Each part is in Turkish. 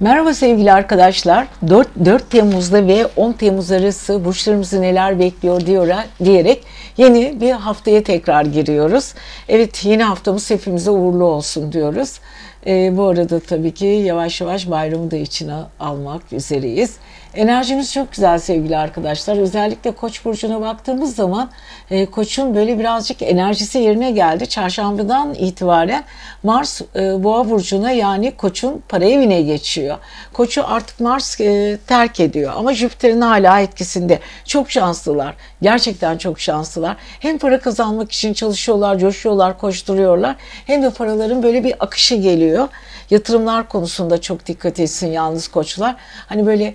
Merhaba sevgili arkadaşlar. 4, 4 Temmuz'da ve 10 Temmuz arası burçlarımızı neler bekliyor diyor, diyerek yeni bir haftaya tekrar giriyoruz. Evet yeni haftamız hepimize uğurlu olsun diyoruz. Ee, bu arada tabii ki yavaş yavaş bayramı da içine almak üzereyiz. Enerjimiz çok güzel sevgili arkadaşlar. Özellikle Koç burcuna baktığımız zaman e, Koç'un böyle birazcık enerjisi yerine geldi. Çarşambadan itibaren Mars e, Boğa burcuna yani Koç'un para evine geçiyor. Koç'u artık Mars e, terk ediyor ama Jüpiter'in hala etkisinde. Çok şanslılar. Gerçekten çok şanslılar. Hem para kazanmak için çalışıyorlar, coşuyorlar, koşturuyorlar. Hem de paraların böyle bir akışı geliyor. Yatırımlar konusunda çok dikkat etsin yalnız koçlar. Hani böyle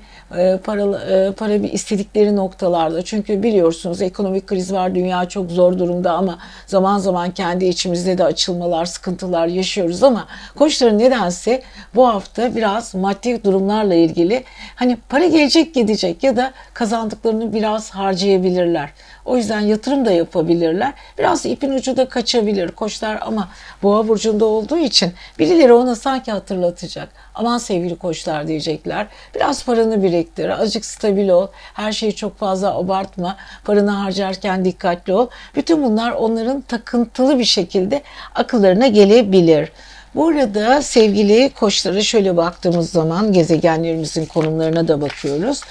para, e, para istedikleri noktalarda. Çünkü biliyorsunuz ekonomik kriz var, dünya çok zor durumda ama zaman zaman kendi içimizde de açılmalar, sıkıntılar yaşıyoruz ama koçların nedense bu hafta biraz maddi durumlarla ilgili hani para gelecek gidecek ya da kazandıklarını biraz harcayabilirler. O yüzden yatırım da yapabilirler. Biraz ipin ucu da kaçabilir koçlar ama boğa burcunda olduğu için birileri ona sanki hatırlatacak. Aman sevgili koçlar diyecekler. Biraz paranı biriktir. Azıcık stabil ol. Her şeyi çok fazla abartma. Paranı harcarken dikkatli ol. Bütün bunlar onların takıntılı bir şekilde akıllarına gelebilir. Bu arada sevgili koçlara şöyle baktığımız zaman gezegenlerimizin konumlarına da bakıyoruz.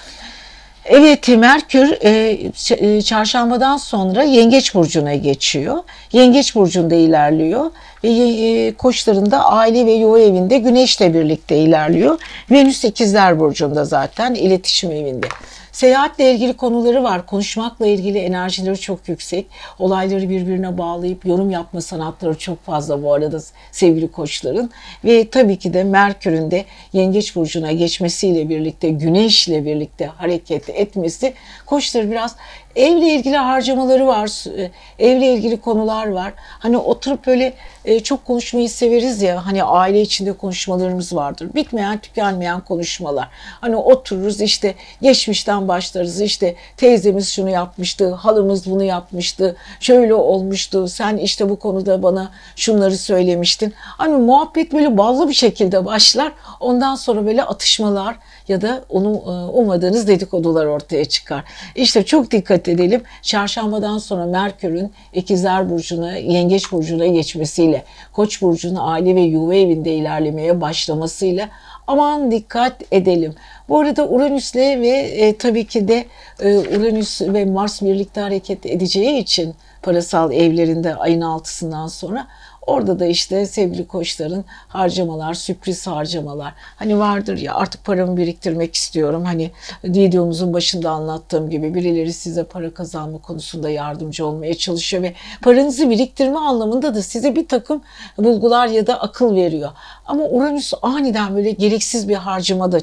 Evet Merkür e, e, çarşambadan sonra Yengeç Burcu'na geçiyor. Yengeç Burcu'nda ilerliyor ve e, koçlarında aile ve yuva evinde Güneş'le birlikte ilerliyor. Venüs ikizler Burcu'nda zaten iletişim evinde. Seyahatle ilgili konuları var. Konuşmakla ilgili enerjileri çok yüksek. Olayları birbirine bağlayıp yorum yapma sanatları çok fazla bu arada sevgili koçların. Ve tabii ki de Merkür'ün de Yengeç Burcu'na geçmesiyle birlikte, Güneş'le birlikte hareket etmesi koçları biraz Evle ilgili harcamaları var, e, evle ilgili konular var. Hani oturup böyle e, çok konuşmayı severiz ya, hani aile içinde konuşmalarımız vardır. Bitmeyen, tükenmeyen konuşmalar. Hani otururuz işte geçmişten başlarız işte teyzemiz şunu yapmıştı, halımız bunu yapmıştı, şöyle olmuştu, sen işte bu konuda bana şunları söylemiştin. Hani muhabbet böyle ballı bir şekilde başlar. Ondan sonra böyle atışmalar ya da onu e, ummadığınız dedikodular ortaya çıkar. İşte çok dikkat edelim. Çarşambadan sonra Merkür'ün İkizler Burcu'na, Yengeç Burcu'na geçmesiyle, Koç Burcu'nun aile ve yuva evinde ilerlemeye başlamasıyla aman dikkat edelim. Bu arada Uranüs'le ve e, tabii ki de e, Uranüs ve Mars birlikte hareket edeceği için parasal evlerinde ayın altısından sonra Orada da işte sevgili koçların harcamalar, sürpriz harcamalar. Hani vardır ya artık paramı biriktirmek istiyorum. Hani videomuzun başında anlattığım gibi birileri size para kazanma konusunda yardımcı olmaya çalışıyor ve paranızı biriktirme anlamında da size bir takım bulgular ya da akıl veriyor. Ama Uranüs aniden böyle gereksiz bir harcama da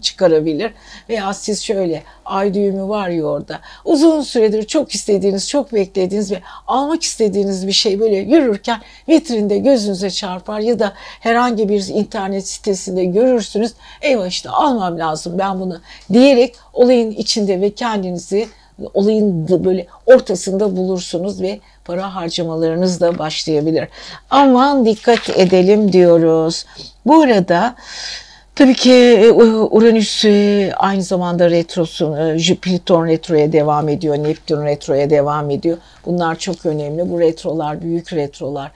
çıkarabilir. Veya siz şöyle ay düğümü var ya orada. Uzun süredir çok istediğiniz, çok beklediğiniz ve almak istediğiniz bir şey böyle yürürken vitrinde gözünüze çarpar ya da herhangi bir internet sitesinde görürsünüz. Eyvah işte almam lazım ben bunu diyerek olayın içinde ve kendinizi olayın böyle ortasında bulursunuz ve para harcamalarınız da başlayabilir. Aman dikkat edelim diyoruz. Bu arada Tabii ki e, Uranüs e, aynı zamanda retrosu, e, Plüton retroya devam ediyor, Neptün retroya devam ediyor. Bunlar çok önemli. Bu retrolar, büyük retrolar,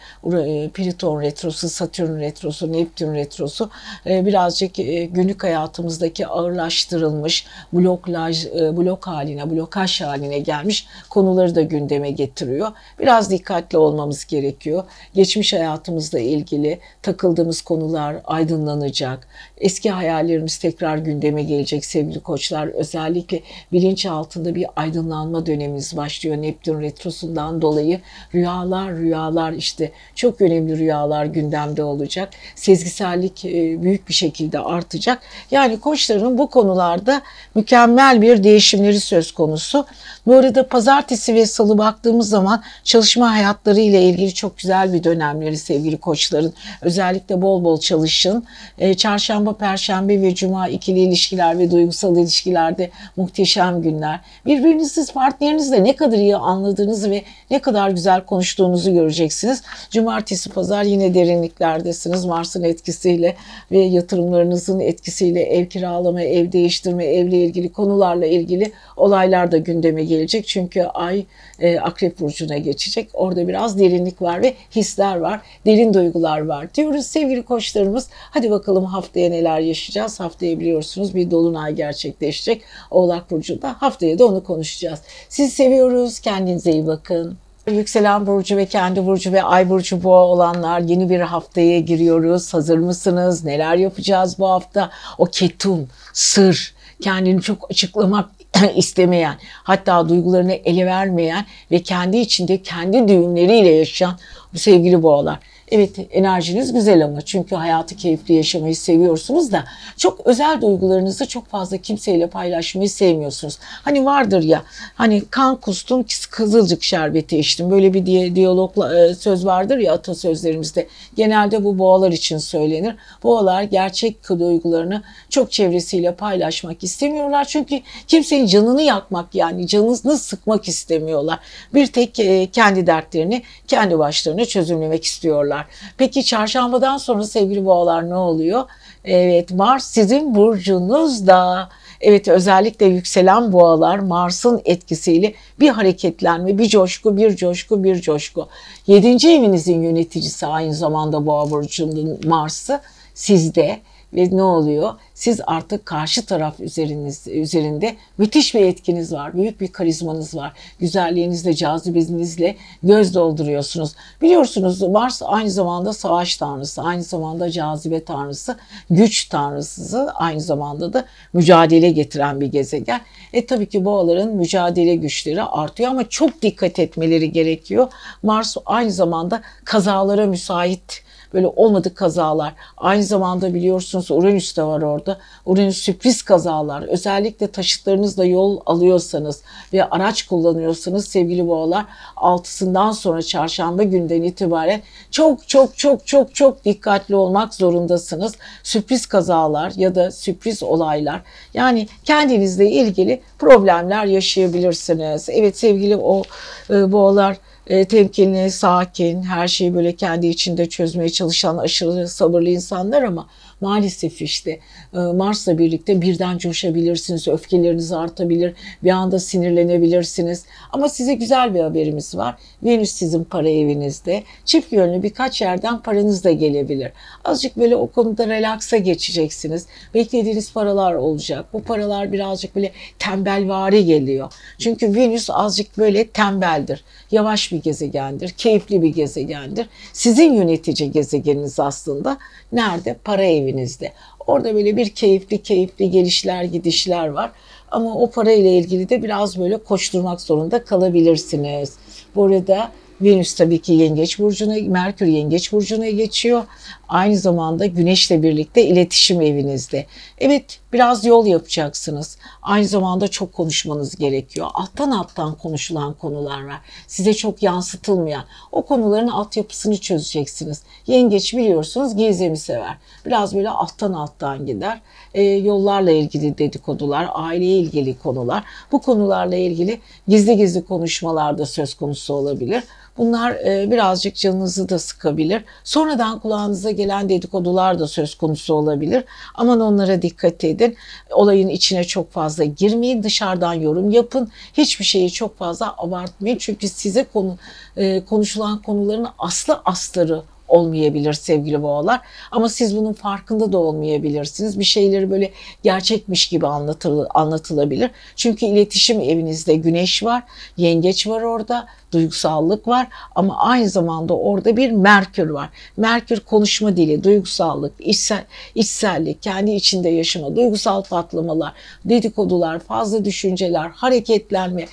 Plüton retrosu, Satürn retrosu, Neptün retrosu birazcık günlük hayatımızdaki ağırlaştırılmış, bloklaj, blok haline, blokaj haline gelmiş konuları da gündeme getiriyor. Biraz dikkatli olmamız gerekiyor. Geçmiş hayatımızla ilgili takıldığımız konular aydınlanacak eski hayallerimiz tekrar gündeme gelecek sevgili koçlar. Özellikle bilinç altında bir aydınlanma dönemimiz başlıyor Neptün retrosundan dolayı. Rüyalar rüyalar işte çok önemli rüyalar gündemde olacak. Sezgisellik e, büyük bir şekilde artacak. Yani koçların bu konularda mükemmel bir değişimleri söz konusu. Bu arada pazartesi ve salı baktığımız zaman çalışma hayatları ile ilgili çok güzel bir dönemleri sevgili koçların. Özellikle bol bol çalışın. E, çarşamba Perşembe ve Cuma ikili ilişkiler ve duygusal ilişkilerde muhteşem günler. Birbirinizi partnerinizle ne kadar iyi anladığınızı ve ne kadar güzel konuştuğunuzu göreceksiniz. Cumartesi, pazar yine derinliklerdesiniz. Mars'ın etkisiyle ve yatırımlarınızın etkisiyle ev kiralama, ev değiştirme, evle ilgili konularla ilgili olaylar da gündeme gelecek. Çünkü ay e, Akrep Burcu'na geçecek. Orada biraz derinlik var ve hisler var, derin duygular var diyoruz sevgili koçlarımız. Hadi bakalım haftaya neler yaşayacağız. Haftaya biliyorsunuz bir dolunay gerçekleşecek. Oğlak Burcu'nda. Haftaya da onu konuşacağız. Sizi seviyoruz. Kendinize iyi bakın. Yükselen burcu ve kendi burcu ve ay burcu boğa olanlar yeni bir haftaya giriyoruz. Hazır mısınız? Neler yapacağız bu hafta? O ketum, sır, kendini çok açıklamak istemeyen, hatta duygularını ele vermeyen ve kendi içinde kendi düğümleriyle yaşayan bu sevgili boğalar. Evet enerjiniz güzel ama çünkü hayatı keyifli yaşamayı seviyorsunuz da çok özel duygularınızı çok fazla kimseyle paylaşmayı sevmiyorsunuz. Hani vardır ya hani kan kustum kızılcık şerbeti içtim böyle bir diyalogla e, söz vardır ya atasözlerimizde. Genelde bu boğalar için söylenir. Boğalar gerçek duygularını çok çevresiyle paylaşmak istemiyorlar. Çünkü kimsenin canını yakmak yani canını sıkmak istemiyorlar. Bir tek e, kendi dertlerini kendi başlarına çözümlemek istiyorlar boğalar. Peki çarşambadan sonra sevgili boğalar ne oluyor? Evet Mars sizin burcunuzda. Evet özellikle yükselen boğalar Mars'ın etkisiyle bir hareketlenme, bir coşku, bir coşku, bir coşku. Yedinci evinizin yöneticisi aynı zamanda boğa burcunun Mars'ı sizde ve ne oluyor? Siz artık karşı taraf üzeriniz, üzerinde müthiş bir etkiniz var. Büyük bir karizmanız var. Güzelliğinizle, cazibenizle göz dolduruyorsunuz. Biliyorsunuz Mars aynı zamanda savaş tanrısı, aynı zamanda cazibe tanrısı, güç tanrısı, aynı zamanda da mücadele getiren bir gezegen. E tabii ki boğaların mücadele güçleri artıyor ama çok dikkat etmeleri gerekiyor. Mars aynı zamanda kazalara müsait böyle olmadık kazalar. Aynı zamanda biliyorsunuz Uranüs de var orada. Uranüs sürpriz kazalar. Özellikle taşıtlarınızla yol alıyorsanız ve araç kullanıyorsanız sevgili boğalar altısından sonra çarşamba günden itibaren çok çok çok çok çok dikkatli olmak zorundasınız. Sürpriz kazalar ya da sürpriz olaylar yani kendinizle ilgili problemler yaşayabilirsiniz. Evet sevgili o e, boğalar e, temkinli, sakin, her şeyi böyle kendi içinde çözmeye çalışan aşırı sabırlı insanlar ama maalesef işte e, Mars'la birlikte birden coşabilirsiniz, öfkeleriniz artabilir, bir anda sinirlenebilirsiniz. Ama size güzel bir haberimiz var. Venüs sizin para evinizde. Çift yönlü birkaç yerden paranız da gelebilir. Azıcık böyle o konuda relaksa geçeceksiniz. Beklediğiniz paralar olacak. Bu paralar birazcık böyle tembelvari geliyor. Çünkü Venüs azıcık böyle tembeldir. Yavaş bir gezegendir, keyifli bir gezegendir. Sizin yönetici gezegeniniz aslında nerede? Para evinizde. Orada böyle bir keyifli keyifli gelişler gidişler var. Ama o para ile ilgili de biraz böyle koşturmak zorunda kalabilirsiniz. Bu arada Venüs tabii ki Yengeç burcuna, Merkür Yengeç burcuna geçiyor. Aynı zamanda Güneş'le birlikte iletişim evinizde. Evet, biraz yol yapacaksınız. Aynı zamanda çok konuşmanız gerekiyor. Alttan alttan konuşulan konular var. Size çok yansıtılmayan. O konuların altyapısını çözeceksiniz. Yengeç biliyorsunuz gizemi sever. Biraz böyle alttan alttan gider. E, yollarla ilgili dedikodular, aileye ilgili konular. Bu konularla ilgili gizli gizli konuşmalar da söz konusu olabilir. Bunlar e, birazcık canınızı da sıkabilir. Sonradan kulağınıza gelen dedikodular da söz konusu olabilir. Aman onlara dikkat edin. Olayın içine çok fazla girmeyin. Dışarıdan yorum yapın. Hiçbir şeyi çok fazla abartmayın. Çünkü size konu e, konuşulan konuların aslı astarı olmayabilir sevgili boğalar. Ama siz bunun farkında da olmayabilirsiniz. Bir şeyleri böyle gerçekmiş gibi anlatıl anlatılabilir. Çünkü iletişim evinizde güneş var, yengeç var orada duygusallık var ama aynı zamanda orada bir Merkür var. Merkür konuşma dili, duygusallık, içsel, içsellik, kendi içinde yaşama, duygusal patlamalar, dedikodular, fazla düşünceler, hareketlenme,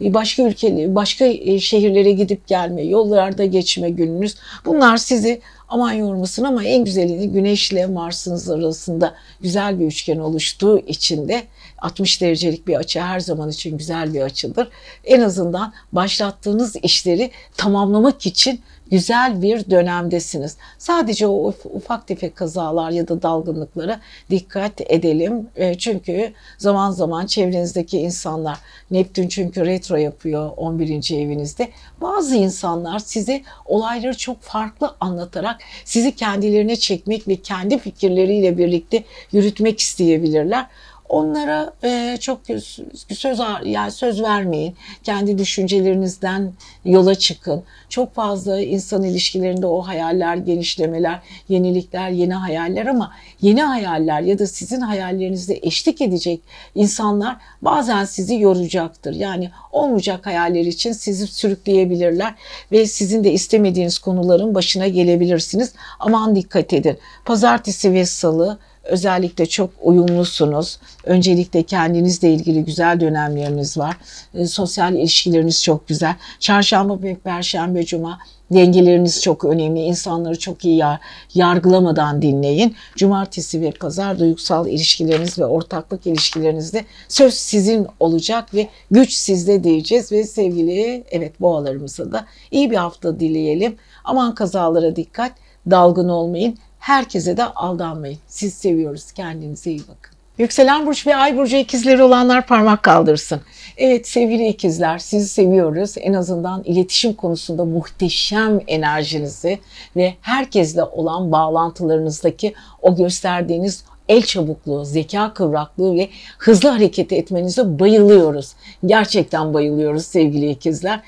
başka ülke, başka e, şehirlere gidip gelme, yollarda geçme gününüz. Bunlar sizi aman yormasın ama en güzelini Güneşle Mars'ınız arasında güzel bir üçgen oluştuğu için de 60 derecelik bir açı her zaman için güzel bir açıdır. En azından başlattığınız işleri tamamlamak için güzel bir dönemdesiniz. Sadece o ufak tefek kazalar ya da dalgınlıklara dikkat edelim. E, çünkü zaman zaman çevrenizdeki insanlar Neptün çünkü retro yapıyor 11. evinizde. Bazı insanlar size olayları çok farklı anlatarak sizi kendilerine çekmek ve kendi fikirleriyle birlikte yürütmek isteyebilirler. Onlara e, çok söz yani söz vermeyin. Kendi düşüncelerinizden yola çıkın. Çok fazla insan ilişkilerinde o hayaller, genişlemeler, yenilikler, yeni hayaller ama yeni hayaller ya da sizin hayallerinizde eşlik edecek insanlar bazen sizi yoracaktır. Yani olmayacak hayaller için sizi sürükleyebilirler ve sizin de istemediğiniz konuların başına gelebilirsiniz. Aman dikkat edin. Pazartesi ve salı Özellikle çok uyumlusunuz. Öncelikle kendinizle ilgili güzel dönemleriniz var. E, sosyal ilişkileriniz çok güzel. Çarşamba ve perşembe cuma dengeleriniz çok önemli. İnsanları çok iyi yargılamadan dinleyin. Cumartesi ve pazar duygusal ilişkileriniz ve ortaklık ilişkilerinizde söz sizin olacak ve güç sizde diyeceğiz ve sevgili evet boğalarımıza da iyi bir hafta dileyelim. Aman kazalara dikkat, dalgın olmayın. Herkese de aldanmayın. Siz seviyoruz. Kendinize iyi bakın. Yükselen burç ve ay burcu ikizleri olanlar parmak kaldırsın. Evet sevgili ikizler sizi seviyoruz. En azından iletişim konusunda muhteşem enerjinizi ve herkesle olan bağlantılarınızdaki o gösterdiğiniz el çabukluğu, zeka kıvraklığı ve hızlı hareket etmenize bayılıyoruz. Gerçekten bayılıyoruz sevgili ikizler.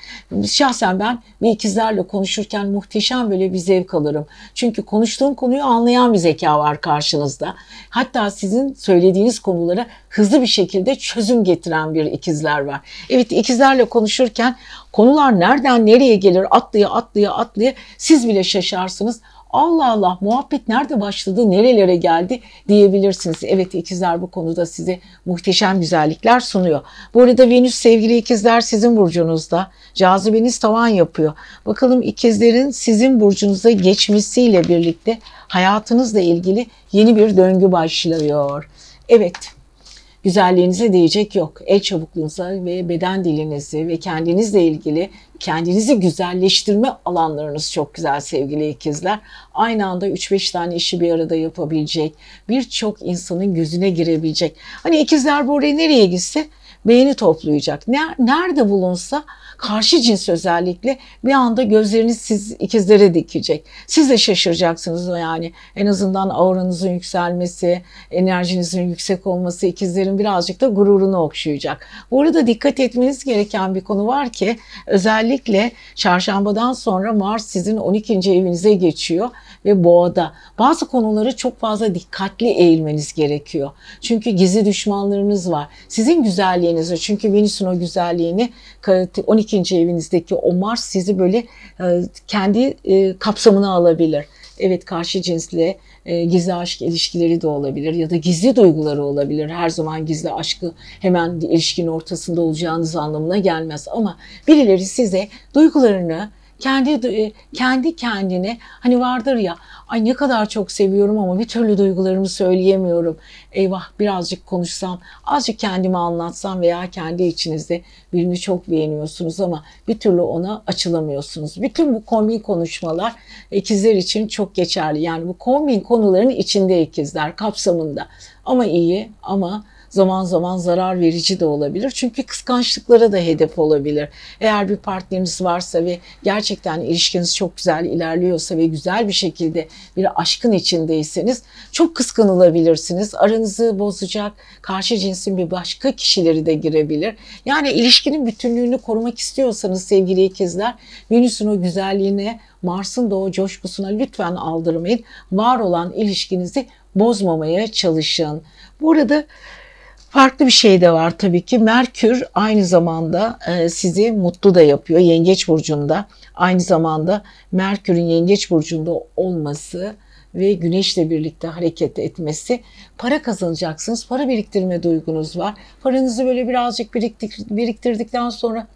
Şahsen ben bir ikizlerle konuşurken muhteşem böyle bir zevk alırım. Çünkü konuştuğum konuyu anlayan bir zeka var karşınızda. Hatta sizin söylediğiniz konulara hızlı bir şekilde çözüm getiren bir ikizler var. Evet ikizlerle konuşurken konular nereden nereye gelir atlaya atlaya atlaya siz bile şaşarsınız. Allah Allah muhabbet nerede başladı, nerelere geldi diyebilirsiniz. Evet ikizler bu konuda size muhteşem güzellikler sunuyor. Bu arada Venüs sevgili ikizler sizin burcunuzda. Cazibeniz tavan yapıyor. Bakalım ikizlerin sizin burcunuza geçmesiyle birlikte hayatınızla ilgili yeni bir döngü başlıyor. Evet güzelliğinize diyecek yok. El çabukluğunuza ve beden dilinizi ve kendinizle ilgili kendinizi güzelleştirme alanlarınız çok güzel sevgili ikizler. Aynı anda 3-5 tane işi bir arada yapabilecek, birçok insanın gözüne girebilecek. Hani ikizler bu oraya nereye gitse beğeni toplayacak. Nerede bulunsa karşı cins özellikle bir anda gözleriniz siz ikizlere dikecek. Siz de şaşıracaksınız o yani. En azından auranızın yükselmesi, enerjinizin yüksek olması ikizlerin birazcık da gururunu okşayacak. Bu arada dikkat etmeniz gereken bir konu var ki özellikle çarşambadan sonra Mars sizin 12. evinize geçiyor ve boğada. Bazı konuları çok fazla dikkatli eğilmeniz gerekiyor. Çünkü gizli düşmanlarınız var. Sizin güzelliğinizi çünkü Venüs'ün o güzelliğini 12. evinizdeki o Mars sizi böyle e, kendi e, kapsamına alabilir. Evet karşı cinsle e, gizli aşk ilişkileri de olabilir ya da gizli duyguları olabilir. Her zaman gizli aşkı hemen ilişkinin ortasında olacağınız anlamına gelmez. Ama birileri size duygularını kendi kendi kendine hani vardır ya ay ne kadar çok seviyorum ama bir türlü duygularımı söyleyemiyorum. Eyvah birazcık konuşsam, azıcık kendimi anlatsam veya kendi içinizde birini çok beğeniyorsunuz ama bir türlü ona açılamıyorsunuz. Bütün bu kombin konuşmalar ikizler için çok geçerli. Yani bu kombin konuların içinde ikizler kapsamında. Ama iyi ama zaman zaman zarar verici de olabilir. Çünkü kıskançlıklara da hedef olabilir. Eğer bir partneriniz varsa ve gerçekten ilişkiniz çok güzel ilerliyorsa ve güzel bir şekilde bir aşkın içindeyseniz çok kıskanılabilirsiniz. Aranızı bozacak karşı cinsin bir başka kişileri de girebilir. Yani ilişkinin bütünlüğünü korumak istiyorsanız sevgili ikizler Venüs'ün o güzelliğine Mars'ın da o coşkusuna lütfen aldırmayın. Var olan ilişkinizi bozmamaya çalışın. Burada Farklı bir şey de var tabii ki. Merkür aynı zamanda e, sizi mutlu da yapıyor. Yengeç burcunda aynı zamanda Merkür'ün Yengeç burcunda olması ve güneşle birlikte hareket etmesi para kazanacaksınız. Para biriktirme duygunuz var. Paranızı böyle birazcık biriktir, biriktirdikten sonra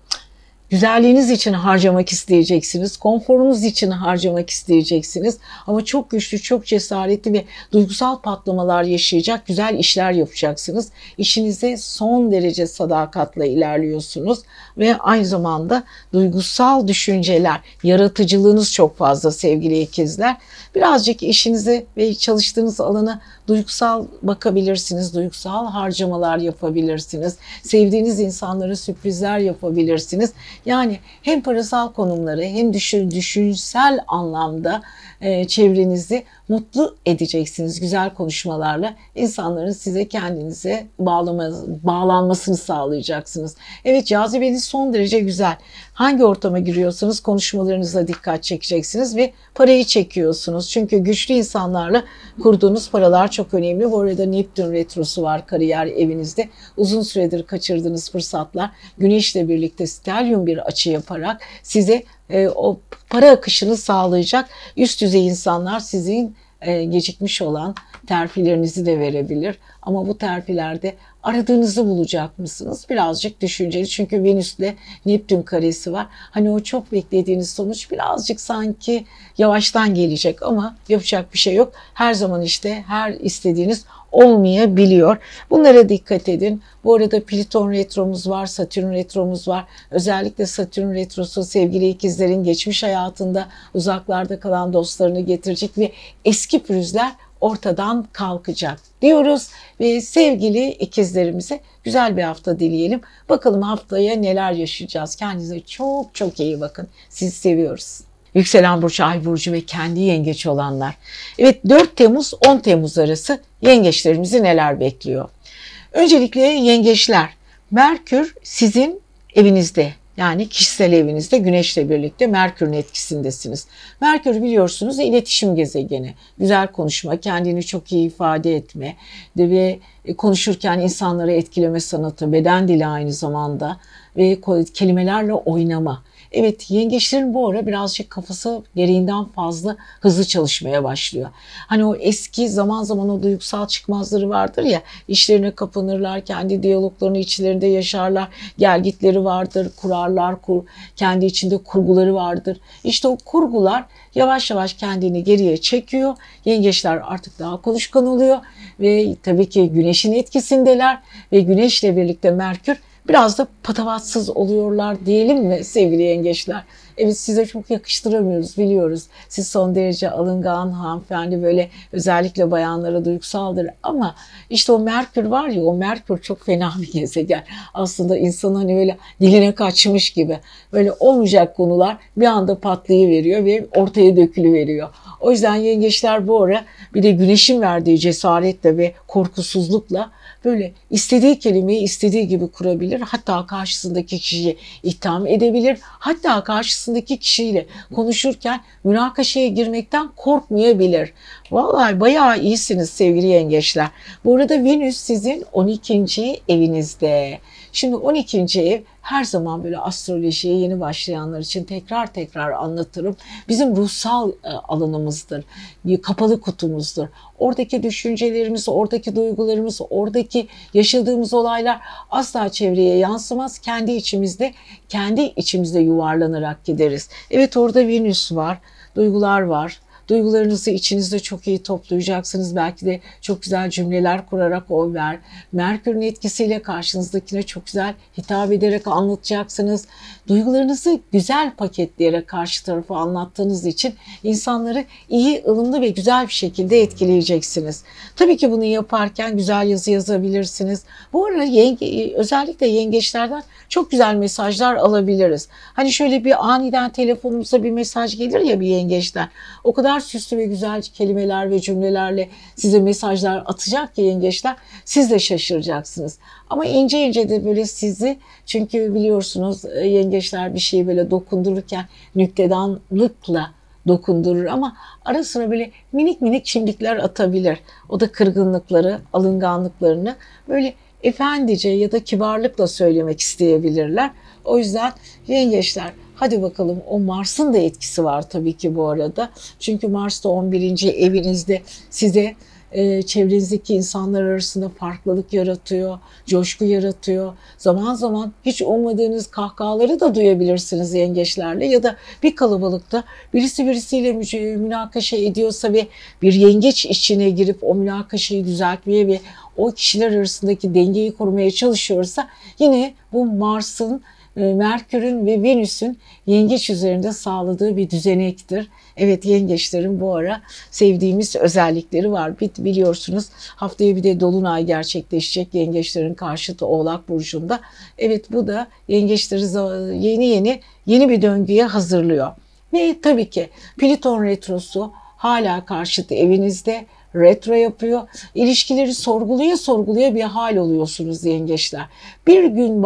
güzelliğiniz için harcamak isteyeceksiniz. Konforunuz için harcamak isteyeceksiniz. Ama çok güçlü, çok cesaretli ve duygusal patlamalar yaşayacak güzel işler yapacaksınız. İşinize son derece sadakatle ilerliyorsunuz ve aynı zamanda duygusal düşünceler, yaratıcılığınız çok fazla sevgili ikizler. Birazcık işinize ve çalıştığınız alana duygusal bakabilirsiniz, duygusal harcamalar yapabilirsiniz. Sevdiğiniz insanlara sürprizler yapabilirsiniz. Yani hem parasal konumları hem düşün, düşünsel anlamda çevrenizi mutlu edeceksiniz güzel konuşmalarla. insanların size kendinize bağlanmasını sağlayacaksınız. Evet cazibeniz son derece güzel. Hangi ortama giriyorsanız konuşmalarınıza dikkat çekeceksiniz ve parayı çekiyorsunuz. Çünkü güçlü insanlarla kurduğunuz paralar çok önemli. Bu arada Neptün retrosu var kariyer evinizde. Uzun süredir kaçırdığınız fırsatlar güneşle birlikte stelyum bir açı yaparak size e, o para akışını sağlayacak üst düzey insanlar sizin e, gecikmiş olan terfilerinizi de verebilir. Ama bu terfilerde aradığınızı bulacak mısınız? Birazcık düşünceli çünkü Venüs'le Neptün karesi var. Hani o çok beklediğiniz sonuç birazcık sanki yavaştan gelecek ama yapacak bir şey yok. Her zaman işte her istediğiniz olmayabiliyor. Bunlara dikkat edin. Bu arada Plüton retromuz var, Satürn retromuz var. Özellikle Satürn retrosu sevgili ikizlerin geçmiş hayatında uzaklarda kalan dostlarını getirecek ve eski pürüzler ortadan kalkacak diyoruz ve sevgili ikizlerimize güzel bir hafta dileyelim. Bakalım haftaya neler yaşayacağız. Kendinize çok çok iyi bakın. Sizi seviyoruz. Yükselen burç, ay burcu ve kendi yengeç olanlar. Evet 4 Temmuz 10 Temmuz arası yengeçlerimizi neler bekliyor? Öncelikle yengeçler. Merkür sizin evinizde yani kişisel evinizde güneşle birlikte Merkür'ün etkisindesiniz. Merkür biliyorsunuz iletişim gezegeni. Güzel konuşma, kendini çok iyi ifade etme ve konuşurken insanları etkileme sanatı, beden dili aynı zamanda ve kelimelerle oynama. Evet yengeçlerin bu ara birazcık kafası gereğinden fazla hızlı çalışmaya başlıyor. Hani o eski zaman zaman o duygusal çıkmazları vardır ya işlerine kapanırlar, kendi diyaloglarını içlerinde yaşarlar, gelgitleri vardır, kurarlar, kur, kendi içinde kurguları vardır. İşte o kurgular yavaş yavaş kendini geriye çekiyor. Yengeçler artık daha konuşkan oluyor ve tabii ki güneşin etkisindeler ve güneşle birlikte Merkür biraz da patavatsız oluyorlar diyelim mi sevgili yengeçler? Evet size çok yakıştıramıyoruz biliyoruz. Siz son derece alıngan hanımefendi böyle özellikle bayanlara duygusaldır ama işte o Merkür var ya o Merkür çok fena bir gezegen. Aslında insan hani öyle diline kaçmış gibi böyle olmayacak konular bir anda patlayıveriyor ve ortaya dökülüveriyor. O yüzden yengeçler bu ara bir de güneşin verdiği cesaretle ve korkusuzlukla böyle istediği kelimeyi istediği gibi kurabilir. Hatta karşısındaki kişiyi itham edebilir. Hatta karşısındaki kişiyle konuşurken münakaşaya girmekten korkmayabilir. Vallahi bayağı iyisiniz sevgili yengeçler. Bu arada Venüs sizin 12. evinizde. Şimdi 12. ev her zaman böyle astrolojiye yeni başlayanlar için tekrar tekrar anlatırım. Bizim ruhsal e, alanımızdır, kapalı kutumuzdur. Oradaki düşüncelerimiz, oradaki duygularımız, oradaki yaşadığımız olaylar asla çevreye yansımaz. Kendi içimizde, kendi içimizde yuvarlanarak gideriz. Evet orada Venüs var, duygular var, Duygularınızı içinizde çok iyi toplayacaksınız. Belki de çok güzel cümleler kurarak o ver. Merkür'ün etkisiyle karşınızdakine çok güzel hitap ederek anlatacaksınız. Duygularınızı güzel paketleyerek karşı tarafa anlattığınız için insanları iyi, ılımlı ve güzel bir şekilde etkileyeceksiniz. Tabii ki bunu yaparken güzel yazı yazabilirsiniz. Bu arada yenge, özellikle yengeçlerden çok güzel mesajlar alabiliriz. Hani şöyle bir aniden telefonumuza bir mesaj gelir ya bir yengeçten. O kadar süslü ve güzel kelimeler ve cümlelerle size mesajlar atacak ki yengeçler siz de şaşıracaksınız. Ama ince ince de böyle sizi çünkü biliyorsunuz e, yengeçler bir şeyi böyle dokundururken nüktedanlıkla dokundurur ama ara sıra böyle minik minik çimdikler atabilir. O da kırgınlıkları, alınganlıklarını böyle efendice ya da kibarlıkla söylemek isteyebilirler. O yüzden yengeçler hadi bakalım o Mars'ın da etkisi var tabii ki bu arada. Çünkü Mars da 11. evinizde size e, çevrenizdeki insanlar arasında farklılık yaratıyor, coşku yaratıyor. Zaman zaman hiç ummadığınız kahkahaları da duyabilirsiniz yengeçlerle ya da bir kalabalıkta birisi birisiyle münakaşa ediyorsa ve bir yengeç içine girip o münakaşayı düzeltmeye ve o kişiler arasındaki dengeyi korumaya çalışıyorsa yine bu Mars'ın Merkür'ün ve Venüs'ün yengeç üzerinde sağladığı bir düzenektir. Evet yengeçlerin bu ara sevdiğimiz özellikleri var. Biliyorsunuz haftaya bir de dolunay gerçekleşecek yengeçlerin karşıtı Oğlak Burcu'nda. Evet bu da yengeçleri yeni yeni yeni bir döngüye hazırlıyor. Ve tabii ki Plüton retrosu hala karşıtı evinizde retro yapıyor. İlişkileri sorguluya sorguluya bir hal oluyorsunuz yengeçler. Bir gün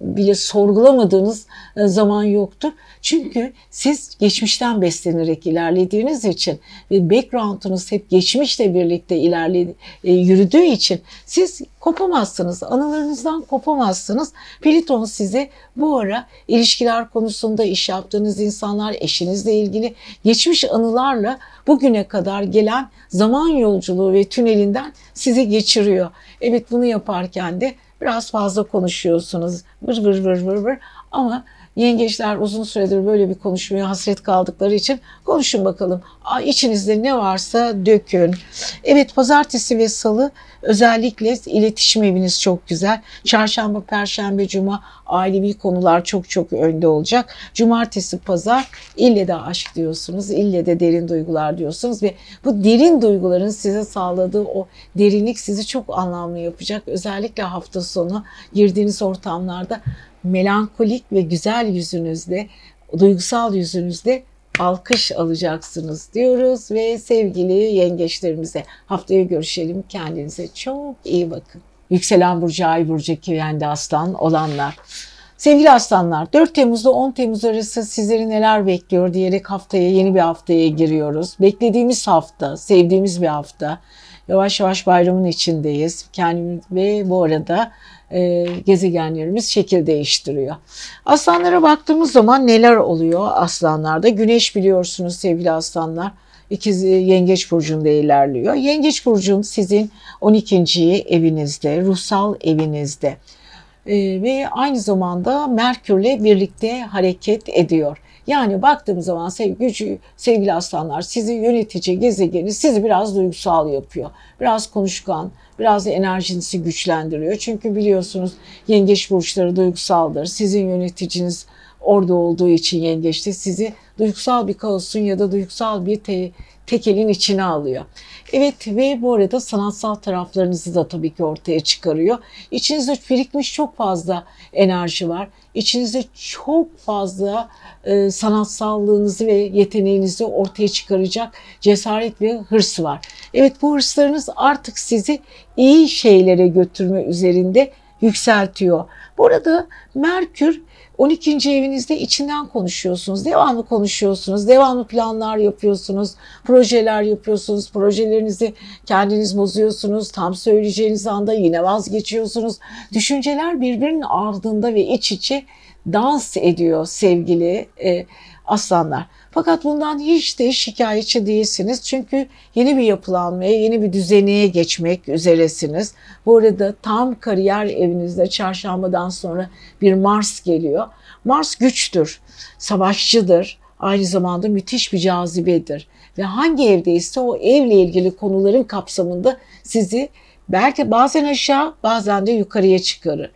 bile sorgulamadığınız e, zaman yoktur. Çünkü siz geçmişten beslenerek ilerlediğiniz için ve background'unuz hep geçmişle birlikte ilerledi, e, yürüdüğü için siz kopamazsınız. Anılarınızdan kopamazsınız. Pliton size bu ara ilişkiler konusunda iş yaptığınız insanlar, eşinizle ilgili geçmiş anılarla bugüne kadar gelen zaman yolculuğu ve tünelinden sizi geçiriyor. Evet bunu yaparken de Biraz fazla konuşuyorsunuz. Vır vır vır vır vır. Ama yengeçler uzun süredir böyle bir konuşmaya hasret kaldıkları için konuşun bakalım. İçinizde ne varsa dökün. Evet pazartesi ve salı özellikle iletişim eviniz çok güzel. Çarşamba, perşembe, cuma ailevi konular çok çok önde olacak. Cumartesi, pazar ille de aşk diyorsunuz, ille de derin duygular diyorsunuz ve bu derin duyguların size sağladığı o derinlik sizi çok anlamlı yapacak. Özellikle hafta sonu girdiğiniz ortamlarda melankolik ve güzel yüzünüzde, duygusal yüzünüzde alkış alacaksınız diyoruz ve sevgili yengeçlerimize haftaya görüşelim. Kendinize çok iyi bakın. Yükselen Burcu, Ay Burcu, Kivendi Aslan olanlar. Sevgili aslanlar 4 Temmuz'da 10 Temmuz arası sizleri neler bekliyor diyerek haftaya yeni bir haftaya giriyoruz. Beklediğimiz hafta, sevdiğimiz bir hafta. Yavaş yavaş bayramın içindeyiz. Kendimiz ve bu arada e, gezegenlerimiz şekil değiştiriyor. Aslanlara baktığımız zaman neler oluyor aslanlarda? Güneş biliyorsunuz sevgili aslanlar. İkiz Yengeç Burcu'nda ilerliyor. Yengeç Burcu'nun sizin 12. evinizde, ruhsal evinizde. Ee, ve aynı zamanda Merkür'le birlikte hareket ediyor. Yani baktığım zaman sevgili, sevgili aslanlar sizi yönetici gezegeni sizi biraz duygusal yapıyor. Biraz konuşkan, biraz da enerjinizi güçlendiriyor. Çünkü biliyorsunuz yengeç burçları duygusaldır. Sizin yöneticiniz orada olduğu için yengeçte sizi duygusal bir kaosun ya da duygusal bir te tekelin içine alıyor. Evet ve bu arada sanatsal taraflarınızı da tabii ki ortaya çıkarıyor. İçinizde birikmiş çok fazla enerji var. İçinizde çok fazla e, sanatsallığınızı ve yeteneğinizi ortaya çıkaracak cesaret ve hırs var. Evet bu hırslarınız artık sizi iyi şeylere götürme üzerinde yükseltiyor. Burada Merkür 12. evinizde içinden konuşuyorsunuz. Devamlı konuşuyorsunuz. Devamlı planlar yapıyorsunuz. Projeler yapıyorsunuz. Projelerinizi kendiniz bozuyorsunuz. Tam söyleyeceğiniz anda yine vazgeçiyorsunuz. Düşünceler birbirinin ardında ve iç içe dans ediyor sevgili e, aslanlar. Fakat bundan hiç de şikayetçi değilsiniz. Çünkü yeni bir yapılanmaya, yeni bir düzeneye geçmek üzeresiniz. Bu arada tam kariyer evinizde çarşambadan sonra bir Mars geliyor. Mars güçtür, savaşçıdır, aynı zamanda müthiş bir cazibedir. Ve hangi evdeyse o evle ilgili konuların kapsamında sizi belki bazen aşağı bazen de yukarıya çıkarır.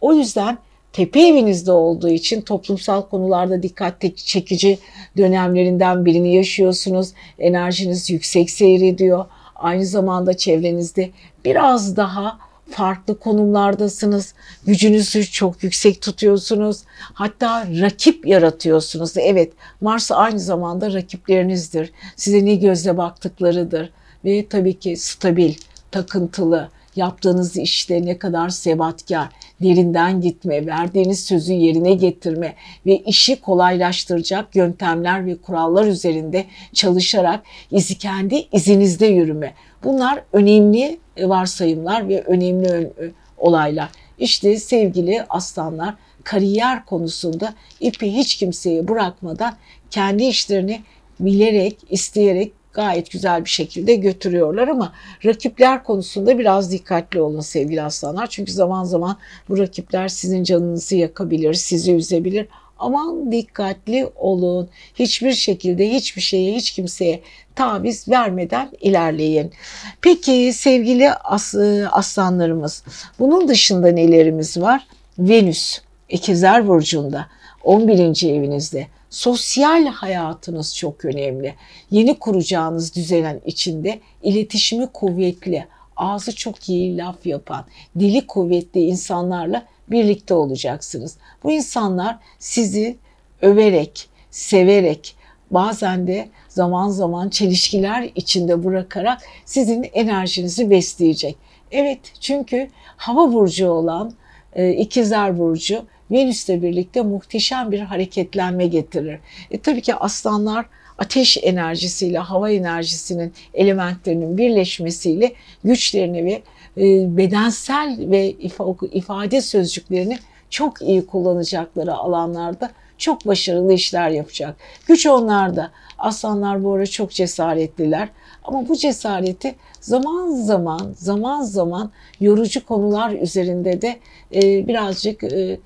O yüzden tepe evinizde olduğu için toplumsal konularda dikkat çekici dönemlerinden birini yaşıyorsunuz. Enerjiniz yüksek seyrediyor. Aynı zamanda çevrenizde biraz daha farklı konumlardasınız. Gücünüzü çok yüksek tutuyorsunuz. Hatta rakip yaratıyorsunuz. Evet, Mars aynı zamanda rakiplerinizdir. Size ne gözle baktıklarıdır. Ve tabii ki stabil, takıntılı, yaptığınız işte ne kadar sebatkar, derinden gitme, verdiğiniz sözü yerine getirme ve işi kolaylaştıracak yöntemler ve kurallar üzerinde çalışarak izi kendi izinizde yürüme. Bunlar önemli varsayımlar ve önemli olaylar. İşte sevgili aslanlar kariyer konusunda ipi hiç kimseye bırakmadan kendi işlerini bilerek, isteyerek gayet güzel bir şekilde götürüyorlar ama rakipler konusunda biraz dikkatli olun sevgili aslanlar. Çünkü zaman zaman bu rakipler sizin canınızı yakabilir, sizi üzebilir. Aman dikkatli olun. Hiçbir şekilde hiçbir şeye, hiç kimseye taviz vermeden ilerleyin. Peki sevgili as aslanlarımız, bunun dışında nelerimiz var? Venüs, İkizler Burcu'nda, 11. evinizde. Sosyal hayatınız çok önemli. Yeni kuracağınız düzenin içinde iletişimi kuvvetli, ağzı çok iyi laf yapan, dili kuvvetli insanlarla birlikte olacaksınız. Bu insanlar sizi överek, severek, bazen de zaman zaman çelişkiler içinde bırakarak sizin enerjinizi besleyecek. Evet çünkü hava burcu olan e, ikizler burcu Venüs'le birlikte muhteşem bir hareketlenme getirir. E, tabii ki aslanlar ateş enerjisiyle hava enerjisinin elementlerinin birleşmesiyle güçlerini ve e, bedensel ve ifade sözcüklerini çok iyi kullanacakları alanlarda çok başarılı işler yapacak. Güç onlarda. Aslanlar bu ara çok cesaretliler. Ama bu cesareti zaman zaman zaman zaman yorucu konular üzerinde de e, birazcık e,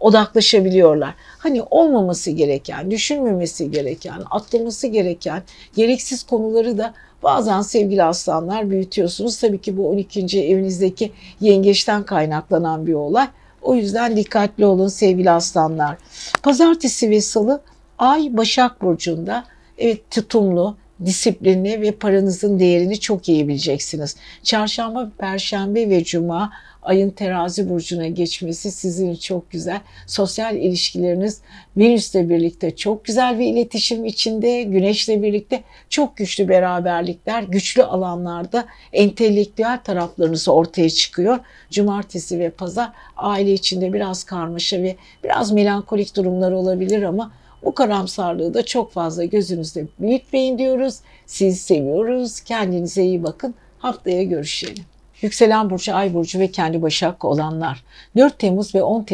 odaklaşabiliyorlar. Hani olmaması gereken, düşünmemesi gereken, atlaması gereken gereksiz konuları da bazen sevgili aslanlar büyütüyorsunuz. Tabii ki bu 12. evinizdeki yengeçten kaynaklanan bir olay. O yüzden dikkatli olun sevgili aslanlar. Pazartesi ve salı Ay Başak Burcu'nda evet tutumlu, disiplinli ve paranızın değerini çok iyi bileceksiniz. Çarşamba, Perşembe ve Cuma ayın terazi burcuna geçmesi sizin çok güzel. Sosyal ilişkileriniz Venüs'le birlikte çok güzel bir iletişim içinde, Güneş'le birlikte çok güçlü beraberlikler, güçlü alanlarda entelektüel taraflarınız ortaya çıkıyor. Cumartesi ve pazar aile içinde biraz karmaşa ve biraz melankolik durumlar olabilir ama bu karamsarlığı da çok fazla gözünüzde büyütmeyin diyoruz. Siz seviyoruz. Kendinize iyi bakın. Haftaya görüşelim. Yükselen burcu, ay burcu ve kendi başak olanlar 4 Temmuz ve 10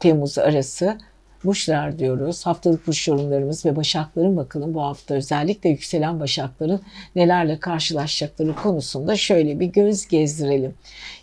Temmuz arası burçlar diyoruz. Haftalık burç yorumlarımız ve başakların bakalım bu hafta özellikle yükselen başakların nelerle karşılaşacakları konusunda şöyle bir göz gezdirelim.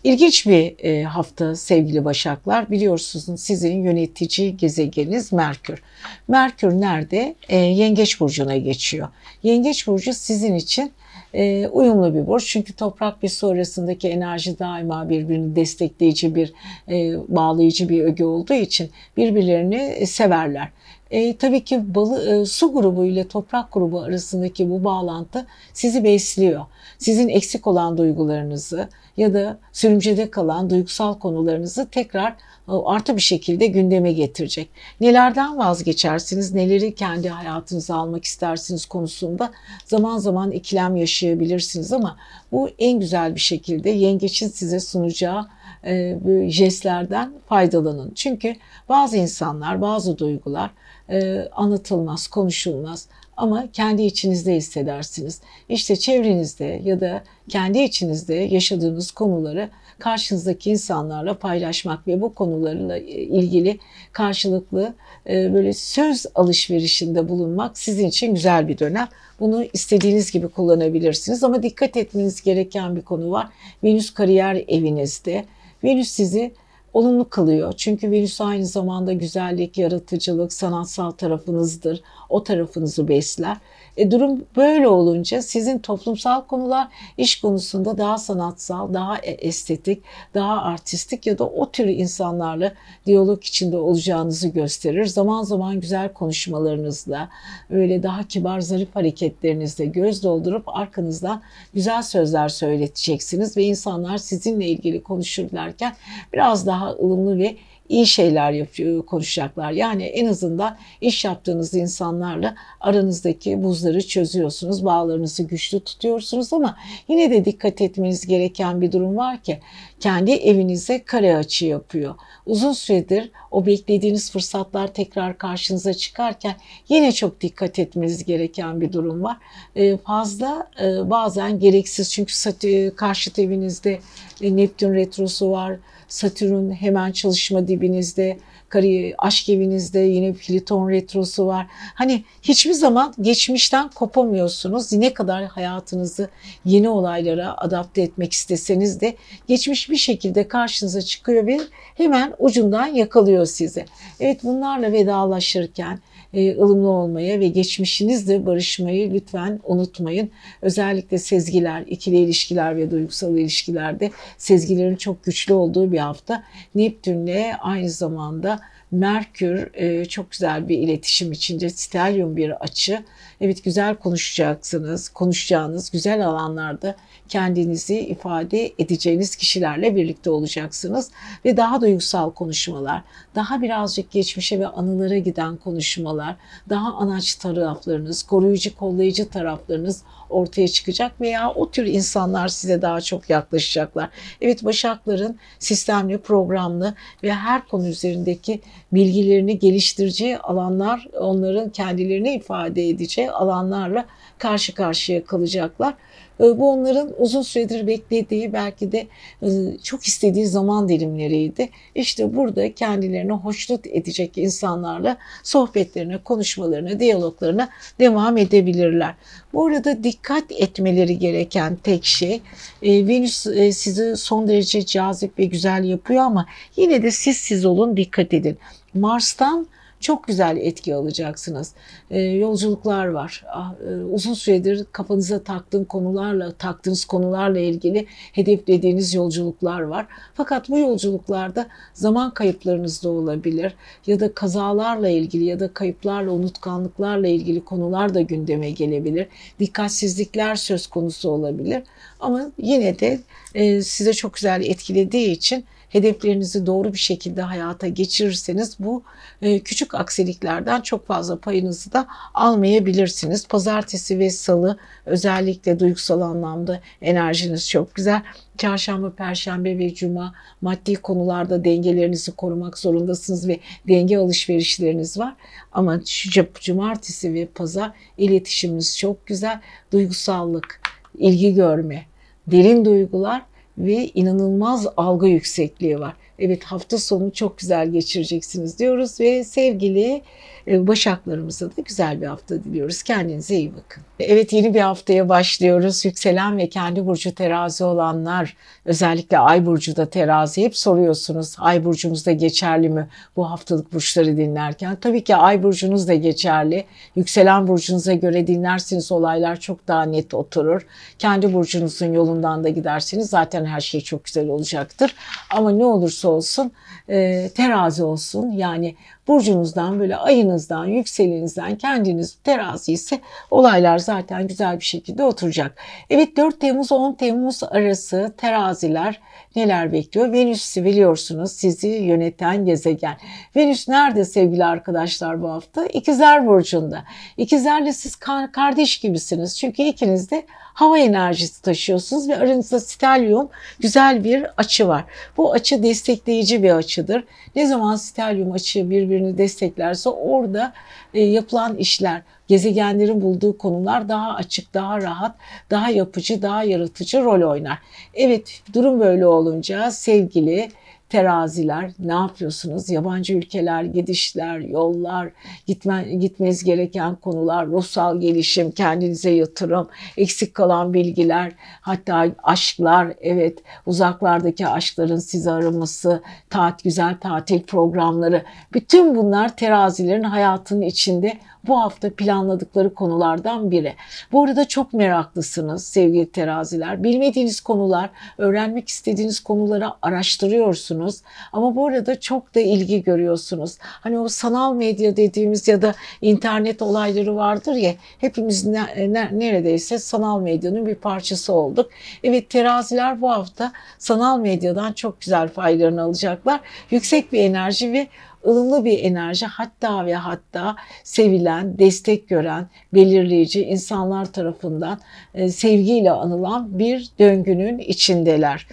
İlginç bir e, hafta sevgili başaklar. Biliyorsunuz sizin yönetici gezegeniniz Merkür. Merkür nerede? E, Yengeç burcuna geçiyor. Yengeç burcu sizin için e, uyumlu bir burç. Çünkü toprak ve sonrasındaki enerji daima birbirini destekleyici bir, e, bağlayıcı bir öge olduğu için birbirlerini e, severler. E, tabii ki balı, e, su grubu ile toprak grubu arasındaki bu bağlantı sizi besliyor. Sizin eksik olan duygularınızı ya da sürümcede kalan duygusal konularınızı tekrar artı bir şekilde gündeme getirecek. Nelerden vazgeçersiniz, neleri kendi hayatınıza almak istersiniz konusunda zaman zaman ikilem yaşayabilirsiniz ama bu en güzel bir şekilde yengeçin size sunacağı e, jestlerden faydalanın. Çünkü bazı insanlar, bazı duygular e, anlatılmaz, konuşulmaz ama kendi içinizde hissedersiniz. İşte çevrenizde ya da kendi içinizde yaşadığınız konuları karşınızdaki insanlarla paylaşmak ve bu konularla ilgili karşılıklı e, böyle söz alışverişinde bulunmak sizin için güzel bir dönem. Bunu istediğiniz gibi kullanabilirsiniz ama dikkat etmeniz gereken bir konu var. Venüs kariyer evinizde. Venüs sizi olumlu kılıyor. Çünkü Venüs aynı zamanda güzellik, yaratıcılık, sanatsal tarafınızdır. O tarafınızı besler. E, durum böyle olunca sizin toplumsal konular iş konusunda daha sanatsal, daha e, estetik, daha artistik ya da o tür insanlarla diyalog içinde olacağınızı gösterir. Zaman zaman güzel konuşmalarınızla, öyle daha kibar, zarif hareketlerinizle göz doldurup arkanızdan güzel sözler söyleteceksiniz ve insanlar sizinle ilgili konuşurlarken biraz daha ılımlı ve iyi şeyler yapıyor, konuşacaklar. Yani en azından iş yaptığınız insanlarla aranızdaki buzları çözüyorsunuz, bağlarınızı güçlü tutuyorsunuz ama yine de dikkat etmeniz gereken bir durum var ki kendi evinize kare açı yapıyor. Uzun süredir o beklediğiniz fırsatlar tekrar karşınıza çıkarken yine çok dikkat etmeniz gereken bir durum var. Ee, fazla e, bazen gereksiz çünkü karşıt evinizde e, Neptün retrosu var. Satürn hemen çalışma dibinizde. Kari, aşk evinizde yine Plüton retrosu var. Hani hiçbir zaman geçmişten kopamıyorsunuz. Ne kadar hayatınızı yeni olaylara adapte etmek isteseniz de geçmiş bir şekilde karşınıza çıkıyor ve hemen ucundan yakalıyor sizi. Evet bunlarla vedalaşırken e, ılımlı olmaya ve geçmişinizle barışmayı lütfen unutmayın. Özellikle sezgiler, ikili ilişkiler ve duygusal ilişkilerde sezgilerin çok güçlü olduğu bir hafta. Neptünle aynı zamanda Merkür e, çok güzel bir iletişim içinde. Stelyum bir açı. Evet güzel konuşacaksınız. Konuşacağınız güzel alanlarda kendinizi ifade edeceğiniz kişilerle birlikte olacaksınız. Ve daha duygusal konuşmalar, daha birazcık geçmişe ve anılara giden konuşmalar, daha anaç taraflarınız, koruyucu, kollayıcı taraflarınız ortaya çıkacak veya o tür insanlar size daha çok yaklaşacaklar. Evet Başakların sistemli, programlı ve her konu üzerindeki bilgilerini geliştireceği alanlar, onların kendilerini ifade edeceği alanlarla karşı karşıya kalacaklar. Ee, bu onların uzun süredir beklediği belki de e, çok istediği zaman dilimleriydi. İşte burada kendilerini hoşnut edecek insanlarla sohbetlerine, konuşmalarına, diyaloglarına devam edebilirler. Bu arada dikkat etmeleri gereken tek şey e, Venüs e, sizi son derece cazip ve güzel yapıyor ama yine de siz siz olun dikkat edin. Mars'tan çok güzel etki alacaksınız. E, yolculuklar var. Ah, e, uzun süredir kafanıza taktığın konularla, taktığınız konularla ilgili hedeflediğiniz yolculuklar var. Fakat bu yolculuklarda zaman kayıplarınız da olabilir ya da kazalarla ilgili ya da kayıplarla, unutkanlıklarla ilgili konular da gündeme gelebilir. Dikkatsizlikler söz konusu olabilir. Ama yine de e, size çok güzel etkilediği için hedeflerinizi doğru bir şekilde hayata geçirirseniz bu e, küçük aksiliklerden çok fazla payınızı da almayabilirsiniz. Pazartesi ve salı özellikle duygusal anlamda enerjiniz çok güzel. Çarşamba, Perşembe ve Cuma maddi konularda dengelerinizi korumak zorundasınız ve denge alışverişleriniz var. Ama şu cumartesi ve pazar iletişiminiz çok güzel. Duygusallık, ilgi görme, derin duygular ve inanılmaz algı yüksekliği var. Evet hafta sonu çok güzel geçireceksiniz diyoruz ve sevgili e, Başaklarımıza da güzel bir hafta diliyoruz. Kendinize iyi bakın. Evet yeni bir haftaya başlıyoruz. Yükselen ve kendi burcu terazi olanlar özellikle ay burcu da terazi hep soruyorsunuz. Ay burcumuzda geçerli mi bu haftalık burçları dinlerken? Tabii ki ay burcunuz da geçerli. Yükselen burcunuza göre dinlerseniz olaylar çok daha net oturur. Kendi burcunuzun yolundan da giderseniz zaten her şey çok güzel olacaktır. Ama ne olursa olsun e, terazi olsun yani burcunuzdan böyle ayınızdan, yükselinizden kendiniz terazi ise olaylar zaten güzel bir şekilde oturacak. Evet 4 Temmuz 10 Temmuz arası teraziler neler bekliyor? Venüs'ü biliyorsunuz sizi yöneten gezegen. Venüs nerede sevgili arkadaşlar bu hafta? İkizler Burcu'nda. İkizlerle siz kardeş gibisiniz. Çünkü ikiniz de hava enerjisi taşıyorsunuz ve aranızda stelyum güzel bir açı var. Bu açı destekleyici bir açıdır. Ne zaman stelyum açı birbirini desteklerse orada e, yapılan işler, gezegenlerin bulduğu konular daha açık, daha rahat, daha yapıcı, daha yaratıcı rol oynar. Evet durum böyle olunca sevgili teraziler ne yapıyorsunuz? Yabancı ülkeler, gidişler, yollar, gitme, gitmeniz gereken konular, ruhsal gelişim, kendinize yatırım, eksik kalan bilgiler, hatta aşklar, evet uzaklardaki aşkların sizi araması, tatil, güzel tatil programları, bütün bunlar terazilerin hayatının içinde bu hafta planladıkları konulardan biri. Bu arada çok meraklısınız sevgili teraziler. Bilmediğiniz konular, öğrenmek istediğiniz konuları araştırıyorsunuz. Ama bu arada çok da ilgi görüyorsunuz. Hani o sanal medya dediğimiz ya da internet olayları vardır ya hepimiz ne, ne, neredeyse sanal medyanın bir parçası olduk. Evet teraziler bu hafta sanal medyadan çok güzel faydalarını alacaklar. Yüksek bir enerji ve ılımlı bir enerji hatta ve hatta sevilen, destek gören, belirleyici insanlar tarafından e, sevgiyle anılan bir döngünün içindeler.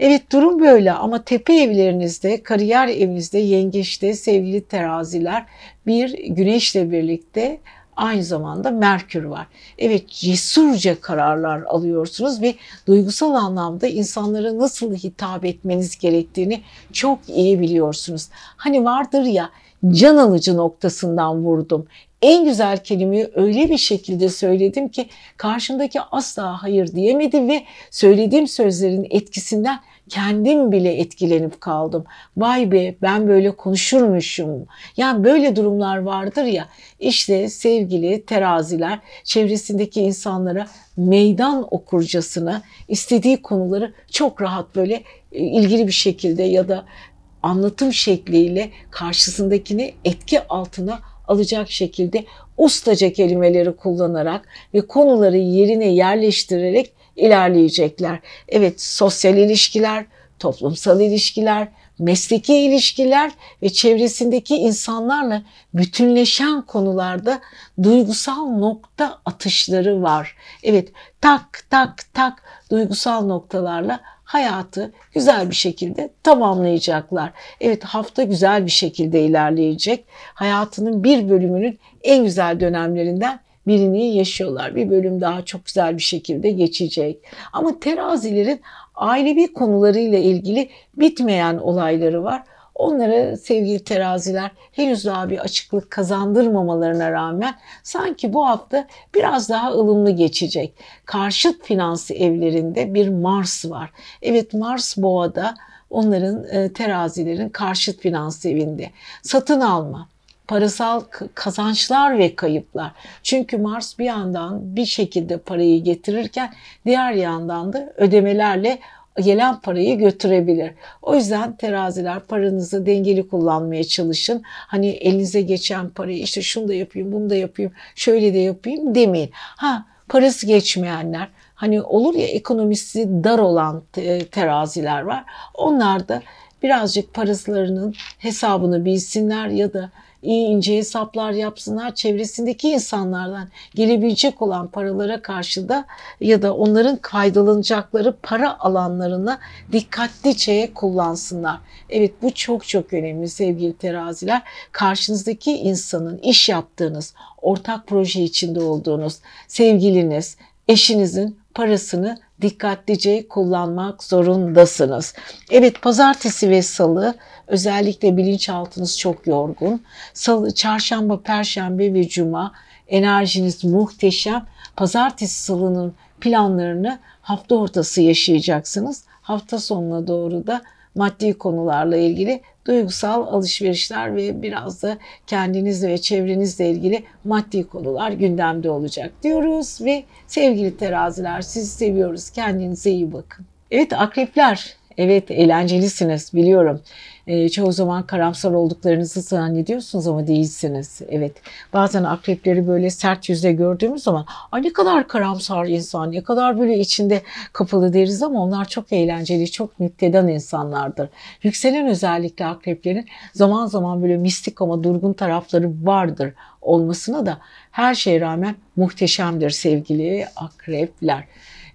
Evet durum böyle ama tepe evlerinizde, kariyer evinizde, yengeçte sevgili teraziler bir güneşle birlikte aynı zamanda Merkür var. Evet cesurca kararlar alıyorsunuz ve duygusal anlamda insanlara nasıl hitap etmeniz gerektiğini çok iyi biliyorsunuz. Hani vardır ya can alıcı noktasından vurdum. En güzel kelimeyi öyle bir şekilde söyledim ki karşımdaki asla hayır diyemedi ve söylediğim sözlerin etkisinden kendim bile etkilenip kaldım. Vay be ben böyle konuşurmuşum. Yani böyle durumlar vardır ya işte sevgili teraziler çevresindeki insanlara meydan okurcasına istediği konuları çok rahat böyle e, ilgili bir şekilde ya da anlatım şekliyle karşısındakini etki altına alacak şekilde ustaca kelimeleri kullanarak ve konuları yerine yerleştirerek ilerleyecekler. Evet sosyal ilişkiler, toplumsal ilişkiler, mesleki ilişkiler ve çevresindeki insanlarla bütünleşen konularda duygusal nokta atışları var. Evet tak tak tak duygusal noktalarla hayatı güzel bir şekilde tamamlayacaklar. Evet hafta güzel bir şekilde ilerleyecek. Hayatının bir bölümünün en güzel dönemlerinden birini yaşıyorlar. Bir bölüm daha çok güzel bir şekilde geçecek. Ama terazilerin ailevi konularıyla ilgili bitmeyen olayları var. Onlara sevgili teraziler henüz daha bir açıklık kazandırmamalarına rağmen sanki bu hafta biraz daha ılımlı geçecek. Karşıt finansı evlerinde bir Mars var. Evet Mars boğada onların e, terazilerin karşıt finans evinde. Satın alma, parasal kazançlar ve kayıplar. Çünkü Mars bir yandan bir şekilde parayı getirirken diğer yandan da ödemelerle gelen parayı götürebilir. O yüzden teraziler paranızı dengeli kullanmaya çalışın. Hani elinize geçen parayı işte şunu da yapayım, bunu da yapayım, şöyle de yapayım demeyin. Ha parası geçmeyenler hani olur ya ekonomisi dar olan teraziler var. Onlar da birazcık paraslarının hesabını bilsinler ya da iyi ince hesaplar yapsınlar. Çevresindeki insanlardan gelebilecek olan paralara karşı da ya da onların faydalanacakları para alanlarına dikkatlice kullansınlar. Evet bu çok çok önemli sevgili teraziler. Karşınızdaki insanın iş yaptığınız, ortak proje içinde olduğunuz sevgiliniz, eşinizin parasını dikkatlice kullanmak zorundasınız. Evet pazartesi ve salı özellikle bilinçaltınız çok yorgun. Salı, çarşamba, perşembe ve cuma enerjiniz muhteşem. Pazartesi salının planlarını hafta ortası yaşayacaksınız. Hafta sonuna doğru da maddi konularla ilgili duygusal alışverişler ve biraz da kendinizle ve çevrenizle ilgili maddi konular gündemde olacak diyoruz ve sevgili teraziler sizi seviyoruz. Kendinize iyi bakın. Evet akrepler Evet eğlencelisiniz biliyorum. E, çoğu zaman karamsar olduklarınızı zannediyorsunuz ama değilsiniz. Evet bazen akrepleri böyle sert yüzle gördüğümüz zaman Ay ne kadar karamsar insan, ne kadar böyle içinde kapalı deriz ama onlar çok eğlenceli, çok nüktedan insanlardır. Yükselen özellikle akreplerin zaman zaman böyle mistik ama durgun tarafları vardır olmasına da her şeye rağmen muhteşemdir sevgili akrepler.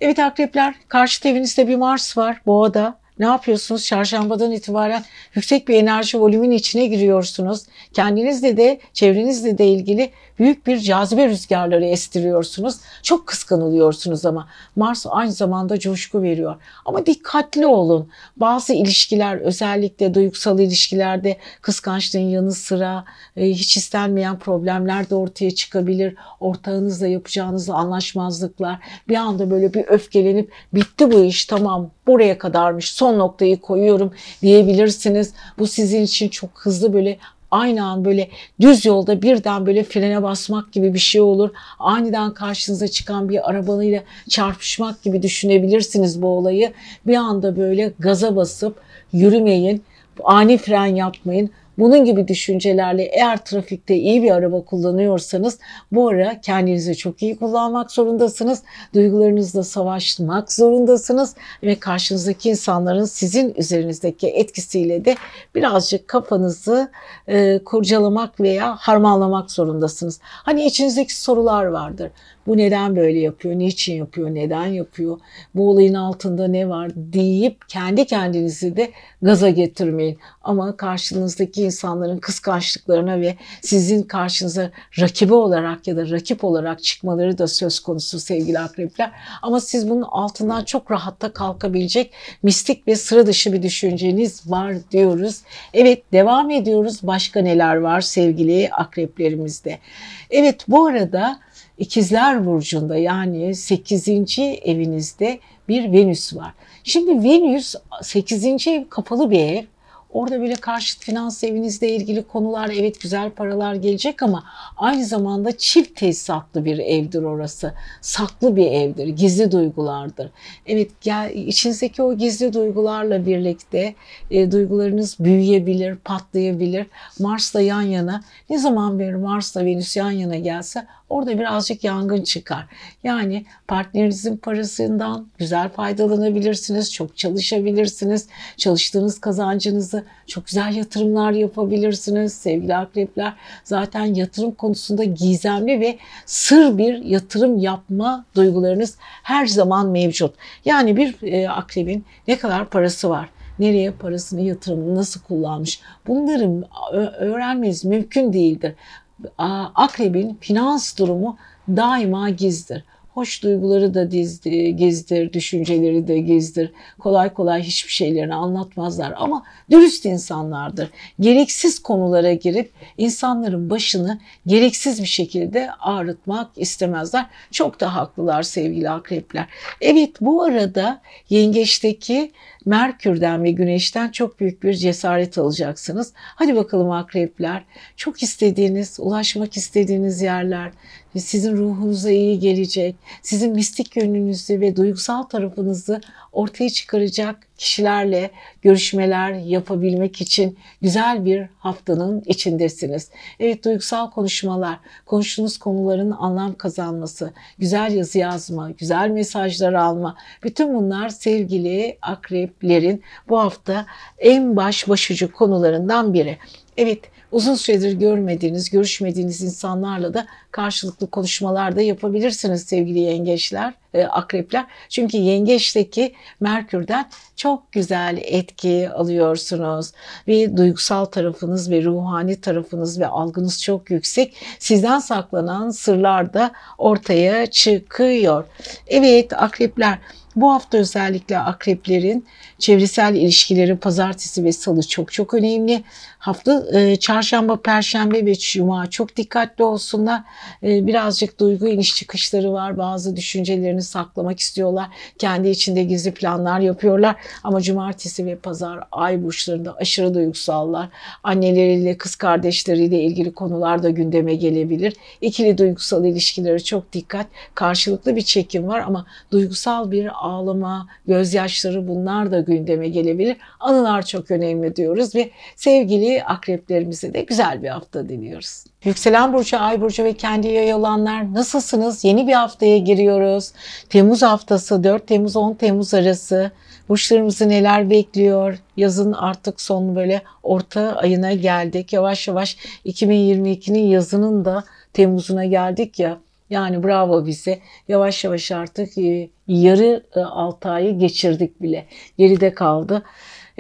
Evet akrepler karşı evinizde bir Mars var boğada ne yapıyorsunuz? Çarşambadan itibaren yüksek bir enerji volümün içine giriyorsunuz. Kendinizle de çevrenizle de ilgili büyük bir cazibe rüzgarları estiriyorsunuz. Çok kıskanılıyorsunuz ama Mars aynı zamanda coşku veriyor. Ama dikkatli olun. Bazı ilişkiler özellikle duygusal ilişkilerde kıskançlığın yanı sıra e, hiç istenmeyen problemler de ortaya çıkabilir. Ortağınızla yapacağınız anlaşmazlıklar bir anda böyle bir öfkelenip bitti bu iş tamam buraya kadarmış son noktayı koyuyorum diyebilirsiniz. Bu sizin için çok hızlı böyle aynı an böyle düz yolda birden böyle frene basmak gibi bir şey olur. Aniden karşınıza çıkan bir arabanıyla çarpışmak gibi düşünebilirsiniz bu olayı. Bir anda böyle gaza basıp yürümeyin, ani fren yapmayın. Bunun gibi düşüncelerle eğer trafikte iyi bir araba kullanıyorsanız bu ara kendinizi çok iyi kullanmak zorundasınız. Duygularınızla savaşmak zorundasınız ve karşınızdaki insanların sizin üzerinizdeki etkisiyle de birazcık kafanızı e, kurcalamak veya harmanlamak zorundasınız. Hani içinizdeki sorular vardır. Bu neden böyle yapıyor? Niçin yapıyor? Neden yapıyor? Bu olayın altında ne var deyip kendi kendinizi de gaza getirmeyin. Ama karşınızdaki insanların kıskançlıklarına ve sizin karşınıza rakibi olarak ya da rakip olarak çıkmaları da söz konusu sevgili akrepler. Ama siz bunun altından çok rahatta kalkabilecek mistik ve sıra dışı bir düşünceniz var diyoruz. Evet devam ediyoruz. Başka neler var sevgili akreplerimizde? Evet bu arada İkizler Burcu'nda yani 8. evinizde bir Venüs var. Şimdi Venüs 8. ev kapalı bir ev. Orada bile karşıt finans evinizle ilgili konular evet güzel paralar gelecek ama aynı zamanda çift tesisatlı bir evdir orası. Saklı bir evdir, gizli duygulardır. Evet gel, içinizdeki o gizli duygularla birlikte e, duygularınız büyüyebilir, patlayabilir. Mars'la yan yana ne zaman bir Mars'la Venüs yan yana gelse orada birazcık yangın çıkar. Yani partnerinizin parasından güzel faydalanabilirsiniz, çok çalışabilirsiniz. Çalıştığınız kazancınızı çok güzel yatırımlar yapabilirsiniz sevgili akrepler. Zaten yatırım konusunda gizemli ve sır bir yatırım yapma duygularınız her zaman mevcut. Yani bir e, akrebin ne kadar parası var? nereye parasını yatırımını nasıl kullanmış bunları öğrenmeniz mümkün değildir akrebin finans durumu daima gizdir. Hoş duyguları da dizdi, gizdir, düşünceleri de gizdir. Kolay kolay hiçbir şeylerini anlatmazlar ama dürüst insanlardır. Gereksiz konulara girip insanların başını gereksiz bir şekilde ağrıtmak istemezler. Çok da haklılar sevgili akrepler. Evet bu arada yengeçteki Merkür'den ve Güneş'ten çok büyük bir cesaret alacaksınız. Hadi bakalım akrepler. Çok istediğiniz, ulaşmak istediğiniz yerler, sizin ruhunuza iyi gelecek, sizin mistik yönünüzü ve duygusal tarafınızı ortaya çıkaracak kişilerle görüşmeler yapabilmek için güzel bir haftanın içindesiniz. Evet duygusal konuşmalar, konuştuğunuz konuların anlam kazanması, güzel yazı yazma, güzel mesajlar alma, bütün bunlar sevgili akreplerin bu hafta en baş başucu konularından biri. Evet uzun süredir görmediğiniz, görüşmediğiniz insanlarla da karşılıklı konuşmalar da yapabilirsiniz sevgili yengeçler, e, akrepler. Çünkü yengeçteki Merkür'den çok güzel etki alıyorsunuz. Ve duygusal tarafınız ve ruhani tarafınız ve algınız çok yüksek. Sizden saklanan sırlar da ortaya çıkıyor. Evet akrepler bu hafta özellikle akreplerin çevresel ilişkileri pazartesi ve salı çok çok önemli. Hafta e, çarşamba, perşembe ve cuma çok dikkatli olsunlar. E, birazcık duygu iniş çıkışları var. Bazı düşüncelerini saklamak istiyorlar. Kendi içinde gizli planlar yapıyorlar. Ama cumartesi ve pazar ay burçlarında aşırı duygusallar. Anneleriyle, kız kardeşleriyle ilgili konular da gündeme gelebilir. İkili duygusal ilişkileri çok dikkat. Karşılıklı bir çekim var ama duygusal bir ağlama, gözyaşları bunlar da gündeme gelebilir. Anılar çok önemli diyoruz ve sevgili akreplerimize de güzel bir hafta diliyoruz. Yükselen burcu, ay burcu ve kendi yay olanlar nasılsınız? Yeni bir haftaya giriyoruz. Temmuz haftası 4 Temmuz 10 Temmuz arası burçlarımızı neler bekliyor? Yazın artık son böyle orta ayına geldik. Yavaş yavaş 2022'nin yazının da Temmuz'una geldik ya. Yani bravo bize. Yavaş yavaş artık e, yarı 6 e, ayı geçirdik bile. Geride kaldı.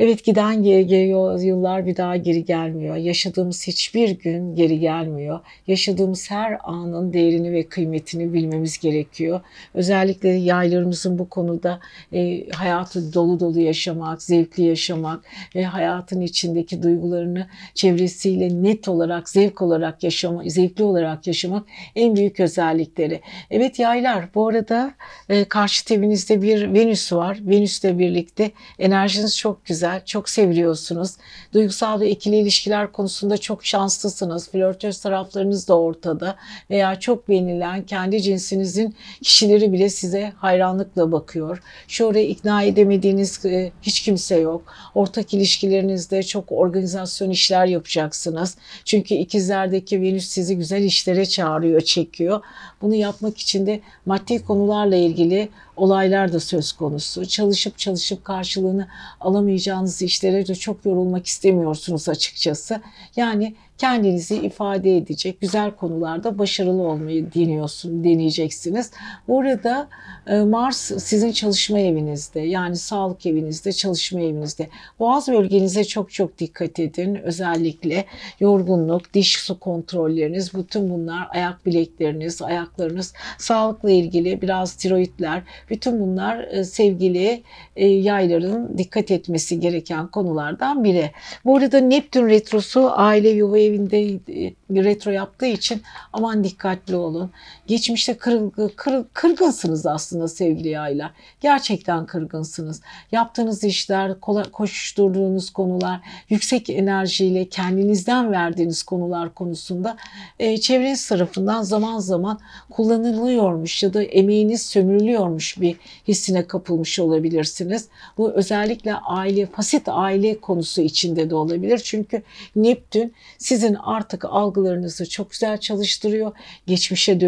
Evet giden geliyor yıllar bir daha geri gelmiyor. Yaşadığımız hiçbir gün geri gelmiyor. Yaşadığımız her anın değerini ve kıymetini bilmemiz gerekiyor. Özellikle yaylarımızın bu konuda e, hayatı dolu dolu yaşamak, zevkli yaşamak ve hayatın içindeki duygularını çevresiyle net olarak, zevk olarak yaşamak, zevkli olarak yaşamak en büyük özellikleri. Evet yaylar bu arada e, karşı evinizde bir Venüs var. Venüs'le birlikte enerjiniz çok güzel güzel, çok seviliyorsunuz. Duygusal ve ikili ilişkiler konusunda çok şanslısınız. Flörtöz taraflarınız da ortada veya çok beğenilen kendi cinsinizin kişileri bile size hayranlıkla bakıyor. Şu oraya ikna edemediğiniz e, hiç kimse yok. Ortak ilişkilerinizde çok organizasyon işler yapacaksınız. Çünkü ikizlerdeki Venüs sizi güzel işlere çağırıyor, çekiyor. Bunu yapmak için de maddi konularla ilgili olaylar da söz konusu. Çalışıp çalışıp karşılığını alamayacağınız işlere de çok yorulmak istemiyorsunuz açıkçası. Yani kendinizi ifade edecek güzel konularda başarılı olmayı deniyorsun, deneyeceksiniz. Burada e, Mars sizin çalışma evinizde yani sağlık evinizde, çalışma evinizde. Boğaz bölgenize çok çok dikkat edin. Özellikle yorgunluk, diş su kontrolleriniz, bütün bunlar ayak bilekleriniz, ayaklarınız, sağlıkla ilgili biraz tiroidler, bütün bunlar e, sevgili e, yayların dikkat etmesi gereken konulardan biri. Bu arada Neptün retrosu aile yuva evinde e, retro yaptığı için aman dikkatli olun. Geçmişte kırılgı, kır, kırgınsınız aslında sevgili yaylar. Gerçekten kırgınsınız. Yaptığınız işler, koşuşturduğunuz konular, yüksek enerjiyle kendinizden verdiğiniz konular konusunda e, çevreniz tarafından zaman zaman kullanılıyormuş ya da emeğiniz sömürülüyormuş bir hissine kapılmış olabilirsiniz. Bu özellikle aile, fasit aile konusu içinde de olabilir. Çünkü Neptün sizin artık algılarınızı çok güzel çalıştırıyor. Geçmişe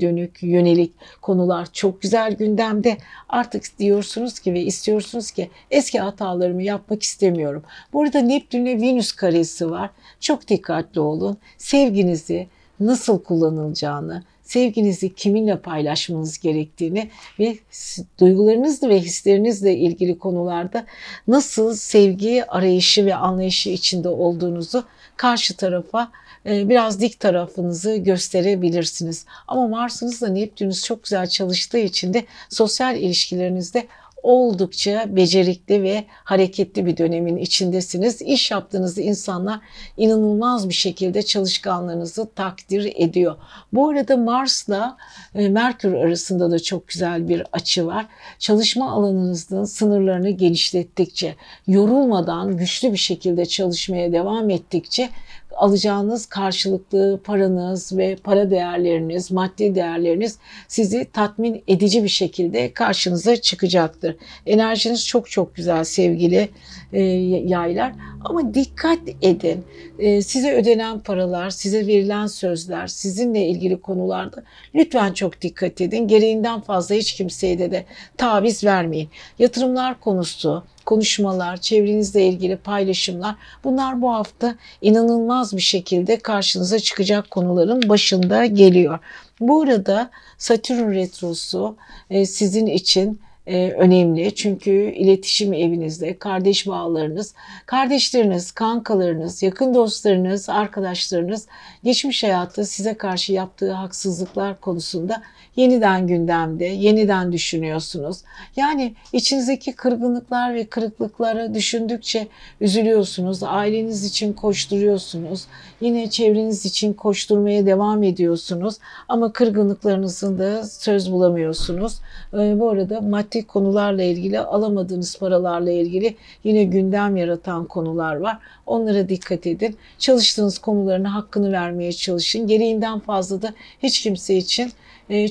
dönük, yönelik konular çok güzel gündemde. Artık diyorsunuz ki ve istiyorsunuz ki eski hatalarımı yapmak istemiyorum. Burada Neptün'le Venüs karesi var. Çok dikkatli olun. Sevginizi nasıl kullanılacağını, sevginizi kiminle paylaşmanız gerektiğini ve duygularınızla ve hislerinizle ilgili konularda nasıl sevgi arayışı ve anlayışı içinde olduğunuzu karşı tarafa e, biraz dik tarafınızı gösterebilirsiniz. Ama Mars'ınızla Neptünüz çok güzel çalıştığı için de sosyal ilişkilerinizde oldukça becerikli ve hareketli bir dönemin içindesiniz. İş yaptığınız insanlar inanılmaz bir şekilde çalışkanlığınızı takdir ediyor. Bu arada Mars'la e, Merkür arasında da çok güzel bir açı var. Çalışma alanınızın sınırlarını genişlettikçe, yorulmadan güçlü bir şekilde çalışmaya devam ettikçe alacağınız karşılıklı paranız ve para değerleriniz, maddi değerleriniz sizi tatmin edici bir şekilde karşınıza çıkacaktır. Enerjiniz çok çok güzel sevgili e, yaylar ama dikkat edin. E, size ödenen paralar, size verilen sözler, sizinle ilgili konularda lütfen çok dikkat edin. Gereğinden fazla hiç kimseye de, de taviz vermeyin. Yatırımlar konusu, konuşmalar, çevrenizle ilgili paylaşımlar bunlar bu hafta inanılmaz bir şekilde karşınıza çıkacak konuların başında geliyor. Bu arada Satürn retrosu e, sizin için e, önemli. Çünkü iletişim evinizde, kardeş bağlarınız, kardeşleriniz, kankalarınız, yakın dostlarınız, arkadaşlarınız geçmiş hayatta size karşı yaptığı haksızlıklar konusunda yeniden gündemde, yeniden düşünüyorsunuz. Yani içinizdeki kırgınlıklar ve kırıklıkları düşündükçe üzülüyorsunuz. Aileniz için koşturuyorsunuz. Yine çevreniz için koşturmaya devam ediyorsunuz. Ama kırgınlıklarınızın da söz bulamıyorsunuz. Ee, bu arada maddi konularla ilgili, alamadığınız paralarla ilgili yine gündem yaratan konular var. Onlara dikkat edin. Çalıştığınız konuların hakkını vermeye çalışın. Gereğinden fazla da hiç kimse için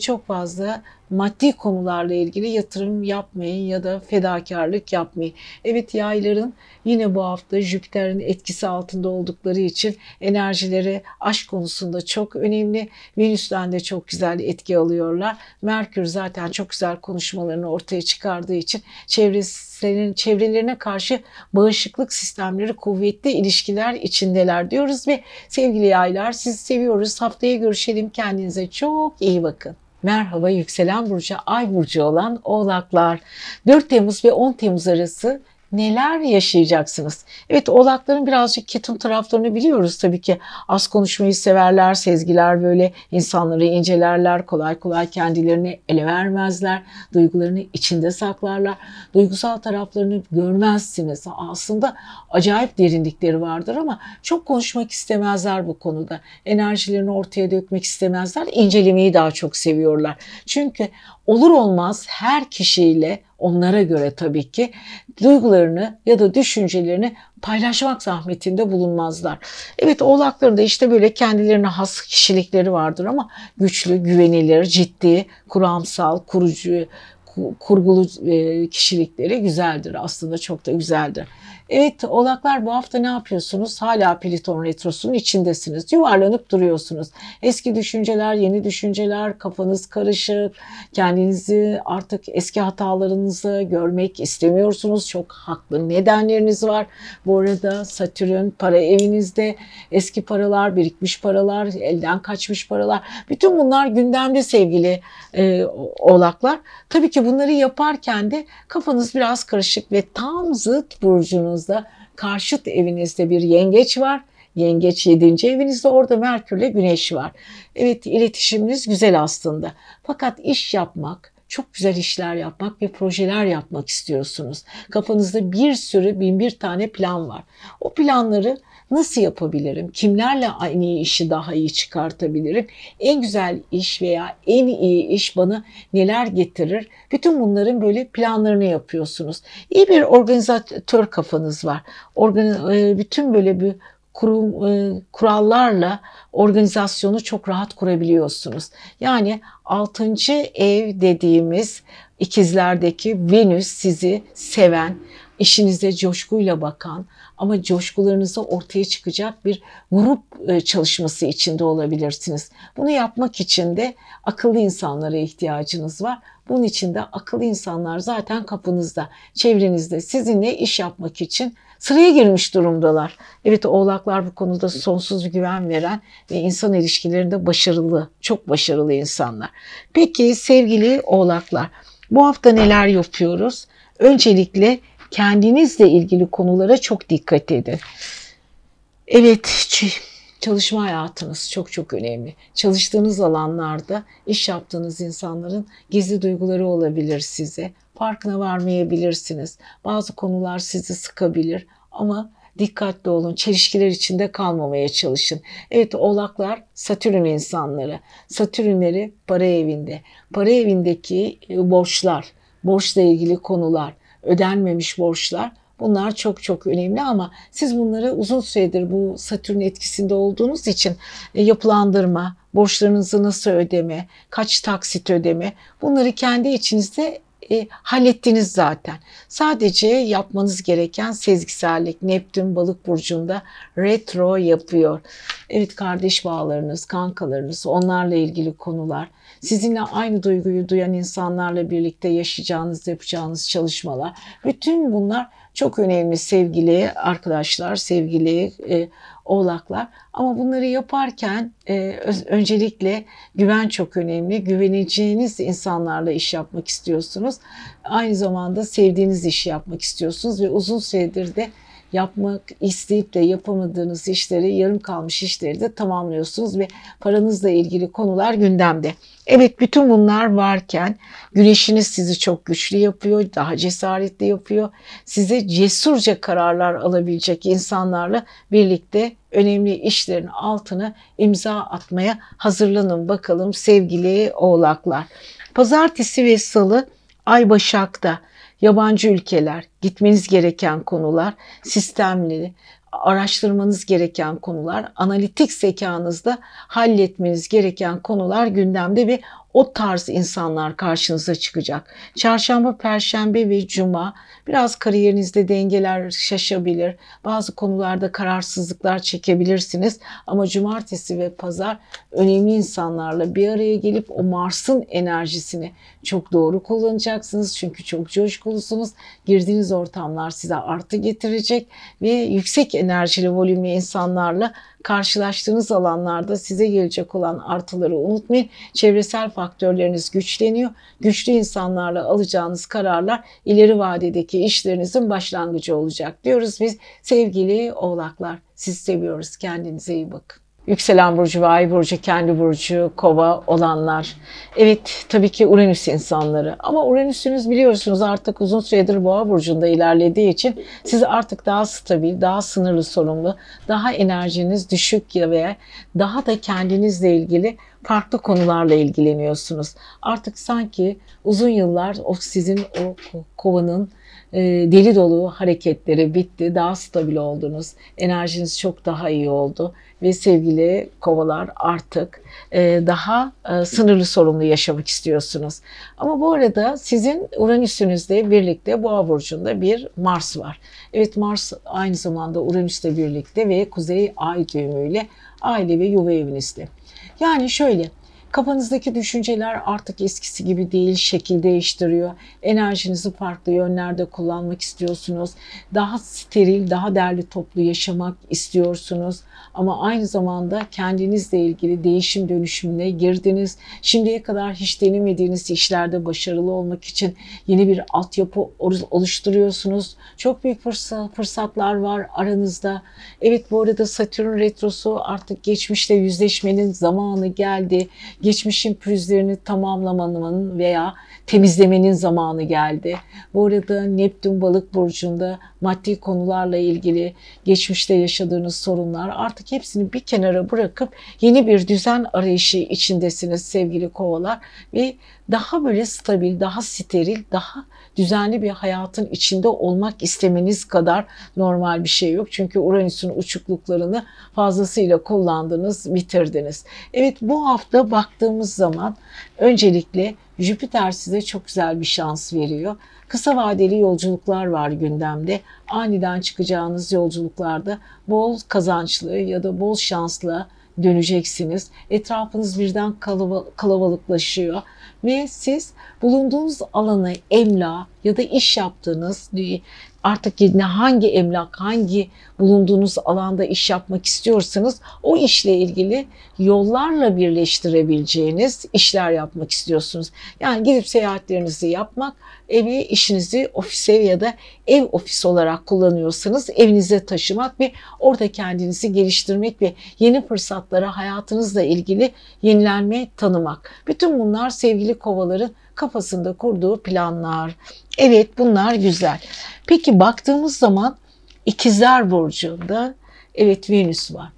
çok fazla maddi konularla ilgili yatırım yapmayın ya da fedakarlık yapmayın. Evet yayların yine bu hafta Jüpiter'in etkisi altında oldukları için enerjileri aşk konusunda çok önemli. Venüs'ten de çok güzel etki alıyorlar. Merkür zaten çok güzel konuşmalarını ortaya çıkardığı için çevresinin çevrelerine karşı bağışıklık sistemleri kuvvetli ilişkiler içindeler diyoruz ve sevgili yaylar sizi seviyoruz. Haftaya görüşelim. Kendinize çok iyi bakın. Merhaba yükselen burcu, ay burcu olan oğlaklar. 4 Temmuz ve 10 Temmuz arası neler yaşayacaksınız? Evet oğlakların birazcık ketum taraflarını biliyoruz tabii ki. Az konuşmayı severler, sezgiler böyle insanları incelerler, kolay kolay kendilerini ele vermezler, duygularını içinde saklarlar. Duygusal taraflarını görmezsiniz. Aslında acayip derinlikleri vardır ama çok konuşmak istemezler bu konuda. Enerjilerini ortaya dökmek istemezler. İncelemeyi daha çok seviyorlar. Çünkü olur olmaz her kişiyle onlara göre tabii ki duygularını ya da düşüncelerini paylaşmak zahmetinde bulunmazlar. Evet oğlakların da işte böyle kendilerine has kişilikleri vardır ama güçlü, güvenilir, ciddi, kuramsal, kurucu, kurgulu e, kişilikleri güzeldir. Aslında çok da güzeldir. Evet oğlaklar bu hafta ne yapıyorsunuz? Hala Pliton Retrosu'nun içindesiniz. Yuvarlanıp duruyorsunuz. Eski düşünceler, yeni düşünceler, kafanız karışık. Kendinizi artık eski hatalarınızı görmek istemiyorsunuz. Çok haklı nedenleriniz var. Bu arada Satürn para evinizde eski paralar, birikmiş paralar, elden kaçmış paralar. Bütün bunlar gündemde sevgili e, oğlaklar. Tabii ki bunları yaparken de kafanız biraz karışık ve tam zıt burcunuzda karşıt evinizde bir yengeç var. Yengeç 7. evinizde orada Merkürle Güneş var. Evet iletişiminiz güzel aslında. Fakat iş yapmak, çok güzel işler yapmak ve projeler yapmak istiyorsunuz. Kafanızda bir sürü bin bir tane plan var. O planları Nasıl yapabilirim? Kimlerle aynı işi daha iyi çıkartabilirim? En güzel iş veya en iyi iş bana neler getirir? Bütün bunların böyle planlarını yapıyorsunuz. İyi bir organizatör kafanız var. Organ, e, bütün böyle bir kurum, e, kurallarla organizasyonu çok rahat kurabiliyorsunuz. Yani 6. ev dediğimiz ikizlerdeki Venüs sizi seven, işinize coşkuyla bakan ama coşkularınızı ortaya çıkacak bir grup e, çalışması içinde olabilirsiniz. Bunu yapmak için de akıllı insanlara ihtiyacınız var. Bunun için de akıllı insanlar zaten kapınızda, çevrenizde sizinle iş yapmak için sıraya girmiş durumdalar. Evet oğlaklar bu konuda sonsuz güven veren ve insan ilişkilerinde başarılı, çok başarılı insanlar. Peki sevgili oğlaklar bu hafta neler yapıyoruz? Öncelikle kendinizle ilgili konulara çok dikkat edin. Evet, çalışma hayatınız çok çok önemli. Çalıştığınız alanlarda iş yaptığınız insanların gizli duyguları olabilir size. Farkına varmayabilirsiniz. Bazı konular sizi sıkabilir ama dikkatli olun. Çelişkiler içinde kalmamaya çalışın. Evet oğlaklar Satürn insanları. Satürnleri para evinde. Para evindeki borçlar, borçla ilgili konular, ödenmemiş borçlar Bunlar çok çok önemli ama siz bunları uzun süredir bu Satürn etkisinde olduğunuz için e, yapılandırma, borçlarınızı nasıl ödeme, kaç taksit ödeme bunları kendi içinizde e, hallettiniz zaten. Sadece yapmanız gereken sezgisellik. Neptün balık burcunda retro yapıyor. Evet kardeş bağlarınız, kankalarınız, onlarla ilgili konular, sizinle aynı duyguyu duyan insanlarla birlikte yaşayacağınız, yapacağınız çalışmalar. Bütün bunlar çok önemli sevgili arkadaşlar, sevgili e, oğlaklar. Ama bunları yaparken e, öncelikle güven çok önemli. Güveneceğiniz insanlarla iş yapmak istiyorsunuz. Aynı zamanda sevdiğiniz işi yapmak istiyorsunuz ve uzun süredir de yapmak isteyip de yapamadığınız işleri, yarım kalmış işleri de tamamlıyorsunuz ve paranızla ilgili konular gündemde. Evet bütün bunlar varken güneşiniz sizi çok güçlü yapıyor, daha cesaretli yapıyor. Size cesurca kararlar alabilecek insanlarla birlikte önemli işlerin altına imza atmaya hazırlanın bakalım sevgili oğlaklar. Pazartesi ve salı Ay Başak'ta yabancı ülkeler, gitmeniz gereken konular, sistemleri, araştırmanız gereken konular, analitik zekanızda halletmeniz gereken konular gündemde ve o tarz insanlar karşınıza çıkacak. Çarşamba, perşembe ve cuma biraz kariyerinizde dengeler şaşabilir. Bazı konularda kararsızlıklar çekebilirsiniz. Ama cumartesi ve pazar önemli insanlarla bir araya gelip o Mars'ın enerjisini çok doğru kullanacaksınız. Çünkü çok coşkulusunuz. Girdiğiniz ortamlar size artı getirecek ve yüksek enerjili volümlü insanlarla karşılaştığınız alanlarda size gelecek olan artıları unutmayın. Çevresel faktörleriniz güçleniyor. Güçlü insanlarla alacağınız kararlar ileri vadedeki işlerinizin başlangıcı olacak diyoruz biz sevgili oğlaklar. Siz seviyoruz. Kendinize iyi bakın. Yükselen burcu ve ay burcu, kendi burcu, kova olanlar. Evet tabii ki Uranüs insanları. Ama Uranüs'ünüz biliyorsunuz artık uzun süredir boğa burcunda ilerlediği için siz artık daha stabil, daha sınırlı sorumlu, daha enerjiniz düşük veya daha da kendinizle ilgili farklı konularla ilgileniyorsunuz. Artık sanki uzun yıllar o sizin o kovanın e, deli dolu hareketleri bitti. Daha stabil oldunuz. Enerjiniz çok daha iyi oldu. Ve sevgili kovalar artık e, daha e, sınırlı sorumlu yaşamak istiyorsunuz. Ama bu arada sizin Uranüs'ünüzle birlikte Boğa burcunda bir Mars var. Evet Mars aynı zamanda Uranüs'le birlikte ve Kuzey Ay düğümüyle aile ve yuva evinizde. Yani şöyle Kafanızdaki düşünceler artık eskisi gibi değil, şekil değiştiriyor. Enerjinizi farklı yönlerde kullanmak istiyorsunuz. Daha steril, daha derli toplu yaşamak istiyorsunuz. Ama aynı zamanda kendinizle ilgili değişim dönüşümüne girdiniz. Şimdiye kadar hiç denemediğiniz işlerde başarılı olmak için yeni bir altyapı oluşturuyorsunuz. Çok büyük fırsatlar var aranızda. Evet bu arada Satürn retrosu artık geçmişle yüzleşmenin zamanı geldi geçmişin pürüzlerini tamamlamanın veya temizlemenin zamanı geldi. Bu arada Neptün balık burcunda maddi konularla ilgili geçmişte yaşadığınız sorunlar artık hepsini bir kenara bırakıp yeni bir düzen arayışı içindesiniz sevgili kovalar ve daha böyle stabil, daha steril, daha düzenli bir hayatın içinde olmak istemeniz kadar normal bir şey yok. Çünkü Uranüs'ün uçukluklarını fazlasıyla kullandınız, bitirdiniz. Evet bu hafta baktığımız zaman öncelikle Jüpiter size çok güzel bir şans veriyor. Kısa vadeli yolculuklar var gündemde. Aniden çıkacağınız yolculuklarda bol kazançlı ya da bol şanslı döneceksiniz. Etrafınız birden kalabalıklaşıyor ve siz bulunduğunuz alanı emla ya da iş yaptığınız artık yine hangi emlak, hangi bulunduğunuz alanda iş yapmak istiyorsanız o işle ilgili yollarla birleştirebileceğiniz işler yapmak istiyorsunuz. Yani gidip seyahatlerinizi yapmak, evi, işinizi ofise ya da ev ofis olarak kullanıyorsanız evinize taşımak ve orada kendinizi geliştirmek ve yeni fırsatlara hayatınızla ilgili yenilenme tanımak. Bütün bunlar sevgili kovaların kafasında kurduğu planlar. Evet bunlar güzel. Peki baktığımız zaman İkizler Burcu'nda evet Venüs var.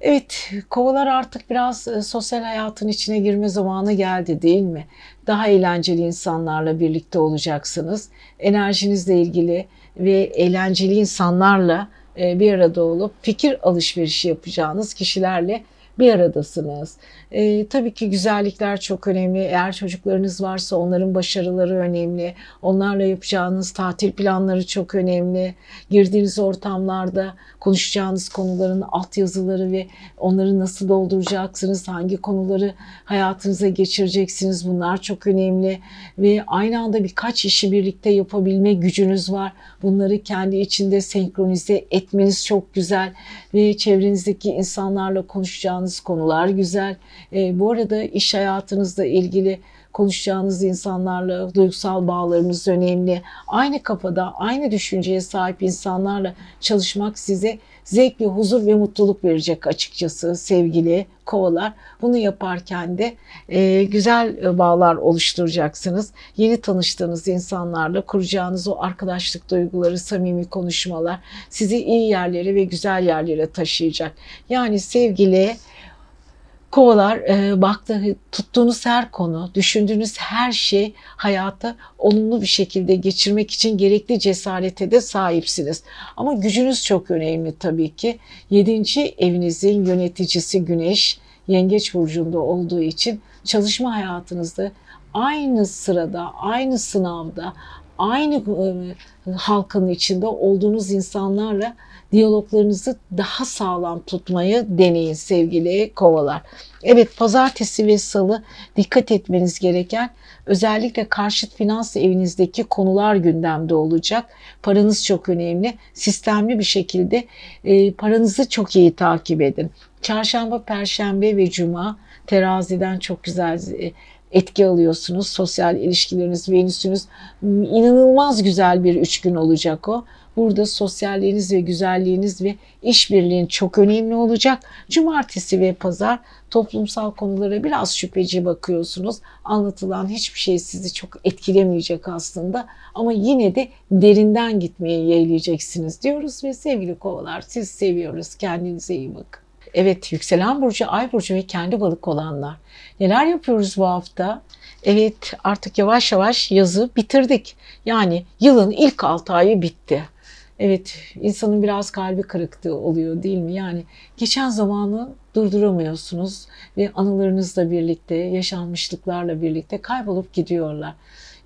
Evet, kovalar artık biraz e, sosyal hayatın içine girme zamanı geldi değil mi? Daha eğlenceli insanlarla birlikte olacaksınız. Enerjinizle ilgili ve eğlenceli insanlarla e, bir arada olup fikir alışverişi yapacağınız kişilerle bir aradasınız. E, tabii ki güzellikler çok önemli. Eğer çocuklarınız varsa onların başarıları önemli. Onlarla yapacağınız tatil planları çok önemli. Girdiğiniz ortamlarda konuşacağınız konuların altyazıları ve onları nasıl dolduracaksınız, hangi konuları hayatınıza geçireceksiniz bunlar çok önemli. Ve aynı anda birkaç işi birlikte yapabilme gücünüz var. Bunları kendi içinde senkronize etmeniz çok güzel ve çevrenizdeki insanlarla konuşacağınız konular güzel. E, bu arada iş hayatınızla ilgili konuşacağınız insanlarla duygusal bağlarınız önemli. Aynı kafada, aynı düşünceye sahip insanlarla çalışmak size zevk ve huzur ve mutluluk verecek açıkçası sevgili kovalar. Bunu yaparken de e, güzel bağlar oluşturacaksınız. Yeni tanıştığınız insanlarla kuracağınız o arkadaşlık duyguları, samimi konuşmalar sizi iyi yerlere ve güzel yerlere taşıyacak. Yani sevgili Kovalar e, baktı, tuttuğunuz her konu, düşündüğünüz her şey hayata olumlu bir şekilde geçirmek için gerekli cesarete de sahipsiniz. Ama gücünüz çok önemli tabii ki. Yedinci evinizin yöneticisi Güneş, Yengeç Burcu'nda olduğu için çalışma hayatınızda aynı sırada, aynı sınavda, aynı e, halkın içinde olduğunuz insanlarla diyaloglarınızı daha sağlam tutmayı deneyin sevgili kovalar. Evet pazartesi ve salı dikkat etmeniz gereken özellikle karşıt finans evinizdeki konular gündemde olacak. Paranız çok önemli. Sistemli bir şekilde e, paranızı çok iyi takip edin. Çarşamba, perşembe ve cuma teraziden çok güzel e, etki alıyorsunuz. Sosyal ilişkileriniz, Venüs'ünüz inanılmaz güzel bir üç gün olacak o. Burada sosyalliğiniz ve güzelliğiniz ve işbirliğin çok önemli olacak. Cumartesi ve pazar toplumsal konulara biraz şüpheci bakıyorsunuz. Anlatılan hiçbir şey sizi çok etkilemeyecek aslında ama yine de derinden gitmeye yeğleyeceksiniz diyoruz ve sevgili kovalar siz seviyoruz. Kendinize iyi bakın. Evet yükselen burcu, ay burcu ve kendi balık olanlar. Neler yapıyoruz bu hafta? Evet artık yavaş yavaş yazı bitirdik. Yani yılın ilk 6 ayı bitti. Evet insanın biraz kalbi kırıktı oluyor değil mi? Yani geçen zamanı durduramıyorsunuz ve anılarınızla birlikte, yaşanmışlıklarla birlikte kaybolup gidiyorlar.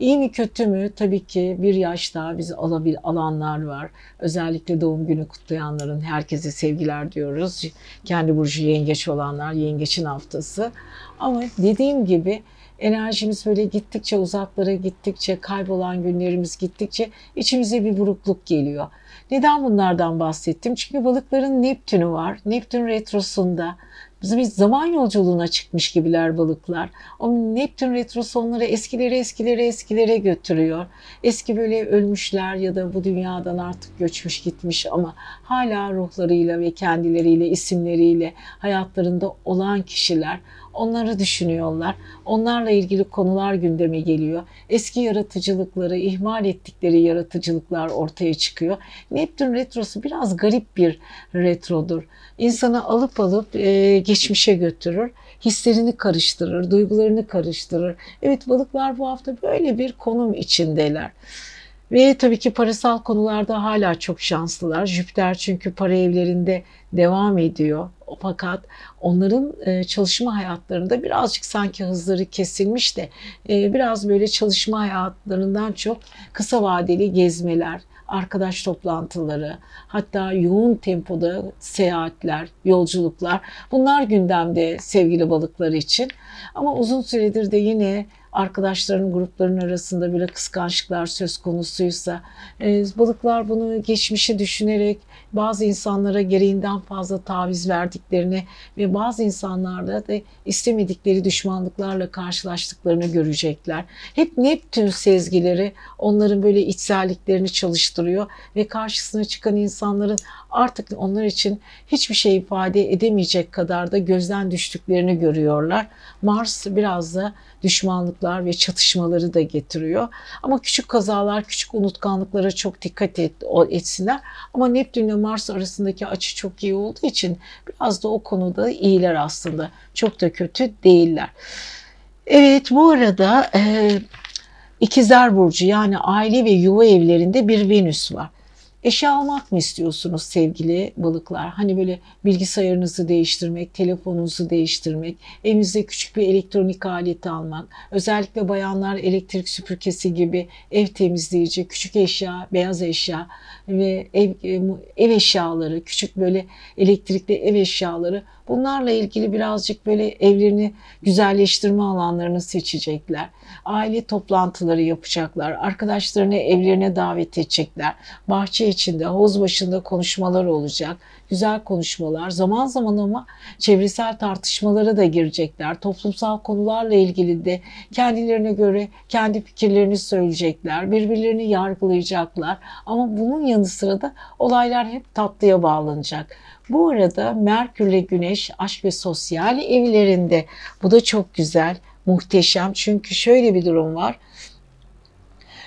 İyi mi kötü mü? Tabii ki bir yaş daha bizi alabil alanlar var. Özellikle doğum günü kutlayanların herkese sevgiler diyoruz. Kendi burcu yengeç olanlar, yengeçin haftası. Ama dediğim gibi enerjimiz böyle gittikçe uzaklara gittikçe kaybolan günlerimiz gittikçe içimize bir burukluk geliyor. Neden bunlardan bahsettim? Çünkü balıkların Neptün'ü var. Neptün retrosunda biz zaman yolculuğuna çıkmış gibiler balıklar. O Neptün retrosu onları eskilere eskilere eskilere götürüyor. Eski böyle ölmüşler ya da bu dünyadan artık göçmüş gitmiş ama hala ruhlarıyla ve kendileriyle, isimleriyle hayatlarında olan kişiler onları düşünüyorlar. Onlarla ilgili konular gündeme geliyor. Eski yaratıcılıkları, ihmal ettikleri yaratıcılıklar ortaya çıkıyor. Neptün retrosu biraz garip bir retrodur. İnsanı alıp alıp e, geçmişe götürür. Hislerini karıştırır, duygularını karıştırır. Evet balıklar bu hafta böyle bir konum içindeler. Ve tabii ki parasal konularda hala çok şanslılar. Jüpiter çünkü para evlerinde devam ediyor. Fakat onların e, çalışma hayatlarında birazcık sanki hızları kesilmiş de e, biraz böyle çalışma hayatlarından çok kısa vadeli gezmeler, arkadaş toplantıları, hatta yoğun tempoda seyahatler, yolculuklar bunlar gündemde sevgili balıklar için. Ama uzun süredir de yine arkadaşların grupların arasında bile kıskançlıklar söz konusuysa e, balıklar bunu geçmişi düşünerek bazı insanlara gereğinden fazla taviz verdiklerini ve bazı insanlarda da istemedikleri düşmanlıklarla karşılaştıklarını görecekler. Hep Neptün sezgileri onların böyle içselliklerini çalıştırıyor ve karşısına çıkan insanların artık onlar için hiçbir şey ifade edemeyecek kadar da gözden düştüklerini görüyorlar. Mars biraz da düşmanlıklar ve çatışmaları da getiriyor. Ama küçük kazalar, küçük unutkanlıklara çok dikkat et, etsinler. Ama Neptün ile Mars arasındaki açı çok iyi olduğu için biraz da o konuda iyiler aslında. Çok da kötü değiller. Evet bu arada e, İkizler Burcu yani aile ve yuva evlerinde bir Venüs var. Eşya almak mı istiyorsunuz sevgili balıklar? Hani böyle bilgisayarınızı değiştirmek, telefonunuzu değiştirmek, evinizde küçük bir elektronik aleti almak, özellikle bayanlar elektrik süpürgesi gibi ev temizleyici, küçük eşya, beyaz eşya ve ev, e, ev eşyaları, küçük böyle elektrikli ev eşyaları bunlarla ilgili birazcık böyle evlerini güzelleştirme alanlarını seçecekler. Aile toplantıları yapacaklar. Arkadaşlarını evlerine davet edecekler. Bahçe içinde, havuz başında konuşmalar olacak. Güzel konuşmalar. Zaman zaman ama çevresel tartışmalara da girecekler. Toplumsal konularla ilgili de kendilerine göre kendi fikirlerini söyleyecekler. Birbirlerini yargılayacaklar. Ama bunun yanı sıra da olaylar hep tatlıya bağlanacak. Bu arada Merkürle Güneş aşk ve sosyal evlerinde. Bu da çok güzel, muhteşem. Çünkü şöyle bir durum var.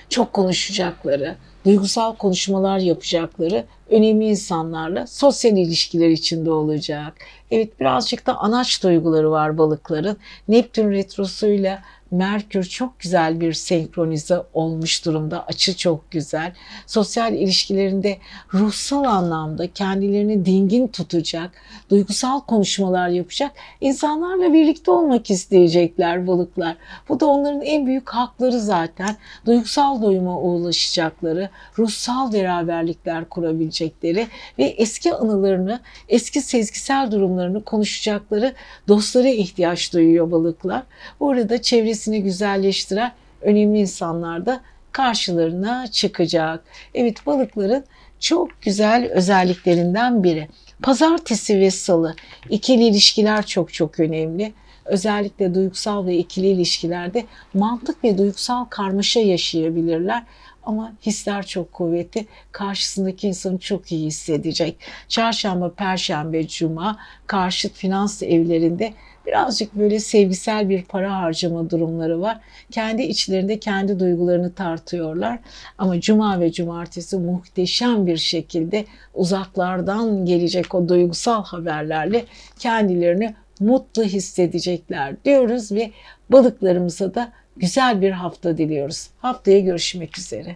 Çok konuşacakları, duygusal konuşmalar yapacakları önemli insanlarla sosyal ilişkiler içinde olacak. Evet birazcık da anaç duyguları var balıkların. Neptün retrosuyla Merkür çok güzel bir senkronize olmuş durumda. Açı çok güzel. Sosyal ilişkilerinde ruhsal anlamda kendilerini dingin tutacak, duygusal konuşmalar yapacak, insanlarla birlikte olmak isteyecekler balıklar. Bu da onların en büyük hakları zaten. Duygusal doyuma ulaşacakları, ruhsal beraberlikler kurabilecekleri ve eski anılarını, eski sezgisel durumlarını konuşacakları dostlara ihtiyaç duyuyor balıklar. Bu arada çevresi çevresini güzelleştiren önemli insanlar da karşılarına çıkacak. Evet balıkların çok güzel özelliklerinden biri. Pazartesi ve salı ikili ilişkiler çok çok önemli. Özellikle duygusal ve ikili ilişkilerde mantık ve duygusal karmaşa yaşayabilirler ama hisler çok kuvvetli. Karşısındaki insanı çok iyi hissedecek. Çarşamba, Perşembe, Cuma karşıt finans evlerinde birazcık böyle sevgisel bir para harcama durumları var. Kendi içlerinde kendi duygularını tartıyorlar. Ama cuma ve cumartesi muhteşem bir şekilde uzaklardan gelecek o duygusal haberlerle kendilerini mutlu hissedecekler diyoruz ve balıklarımıza da güzel bir hafta diliyoruz. Haftaya görüşmek üzere.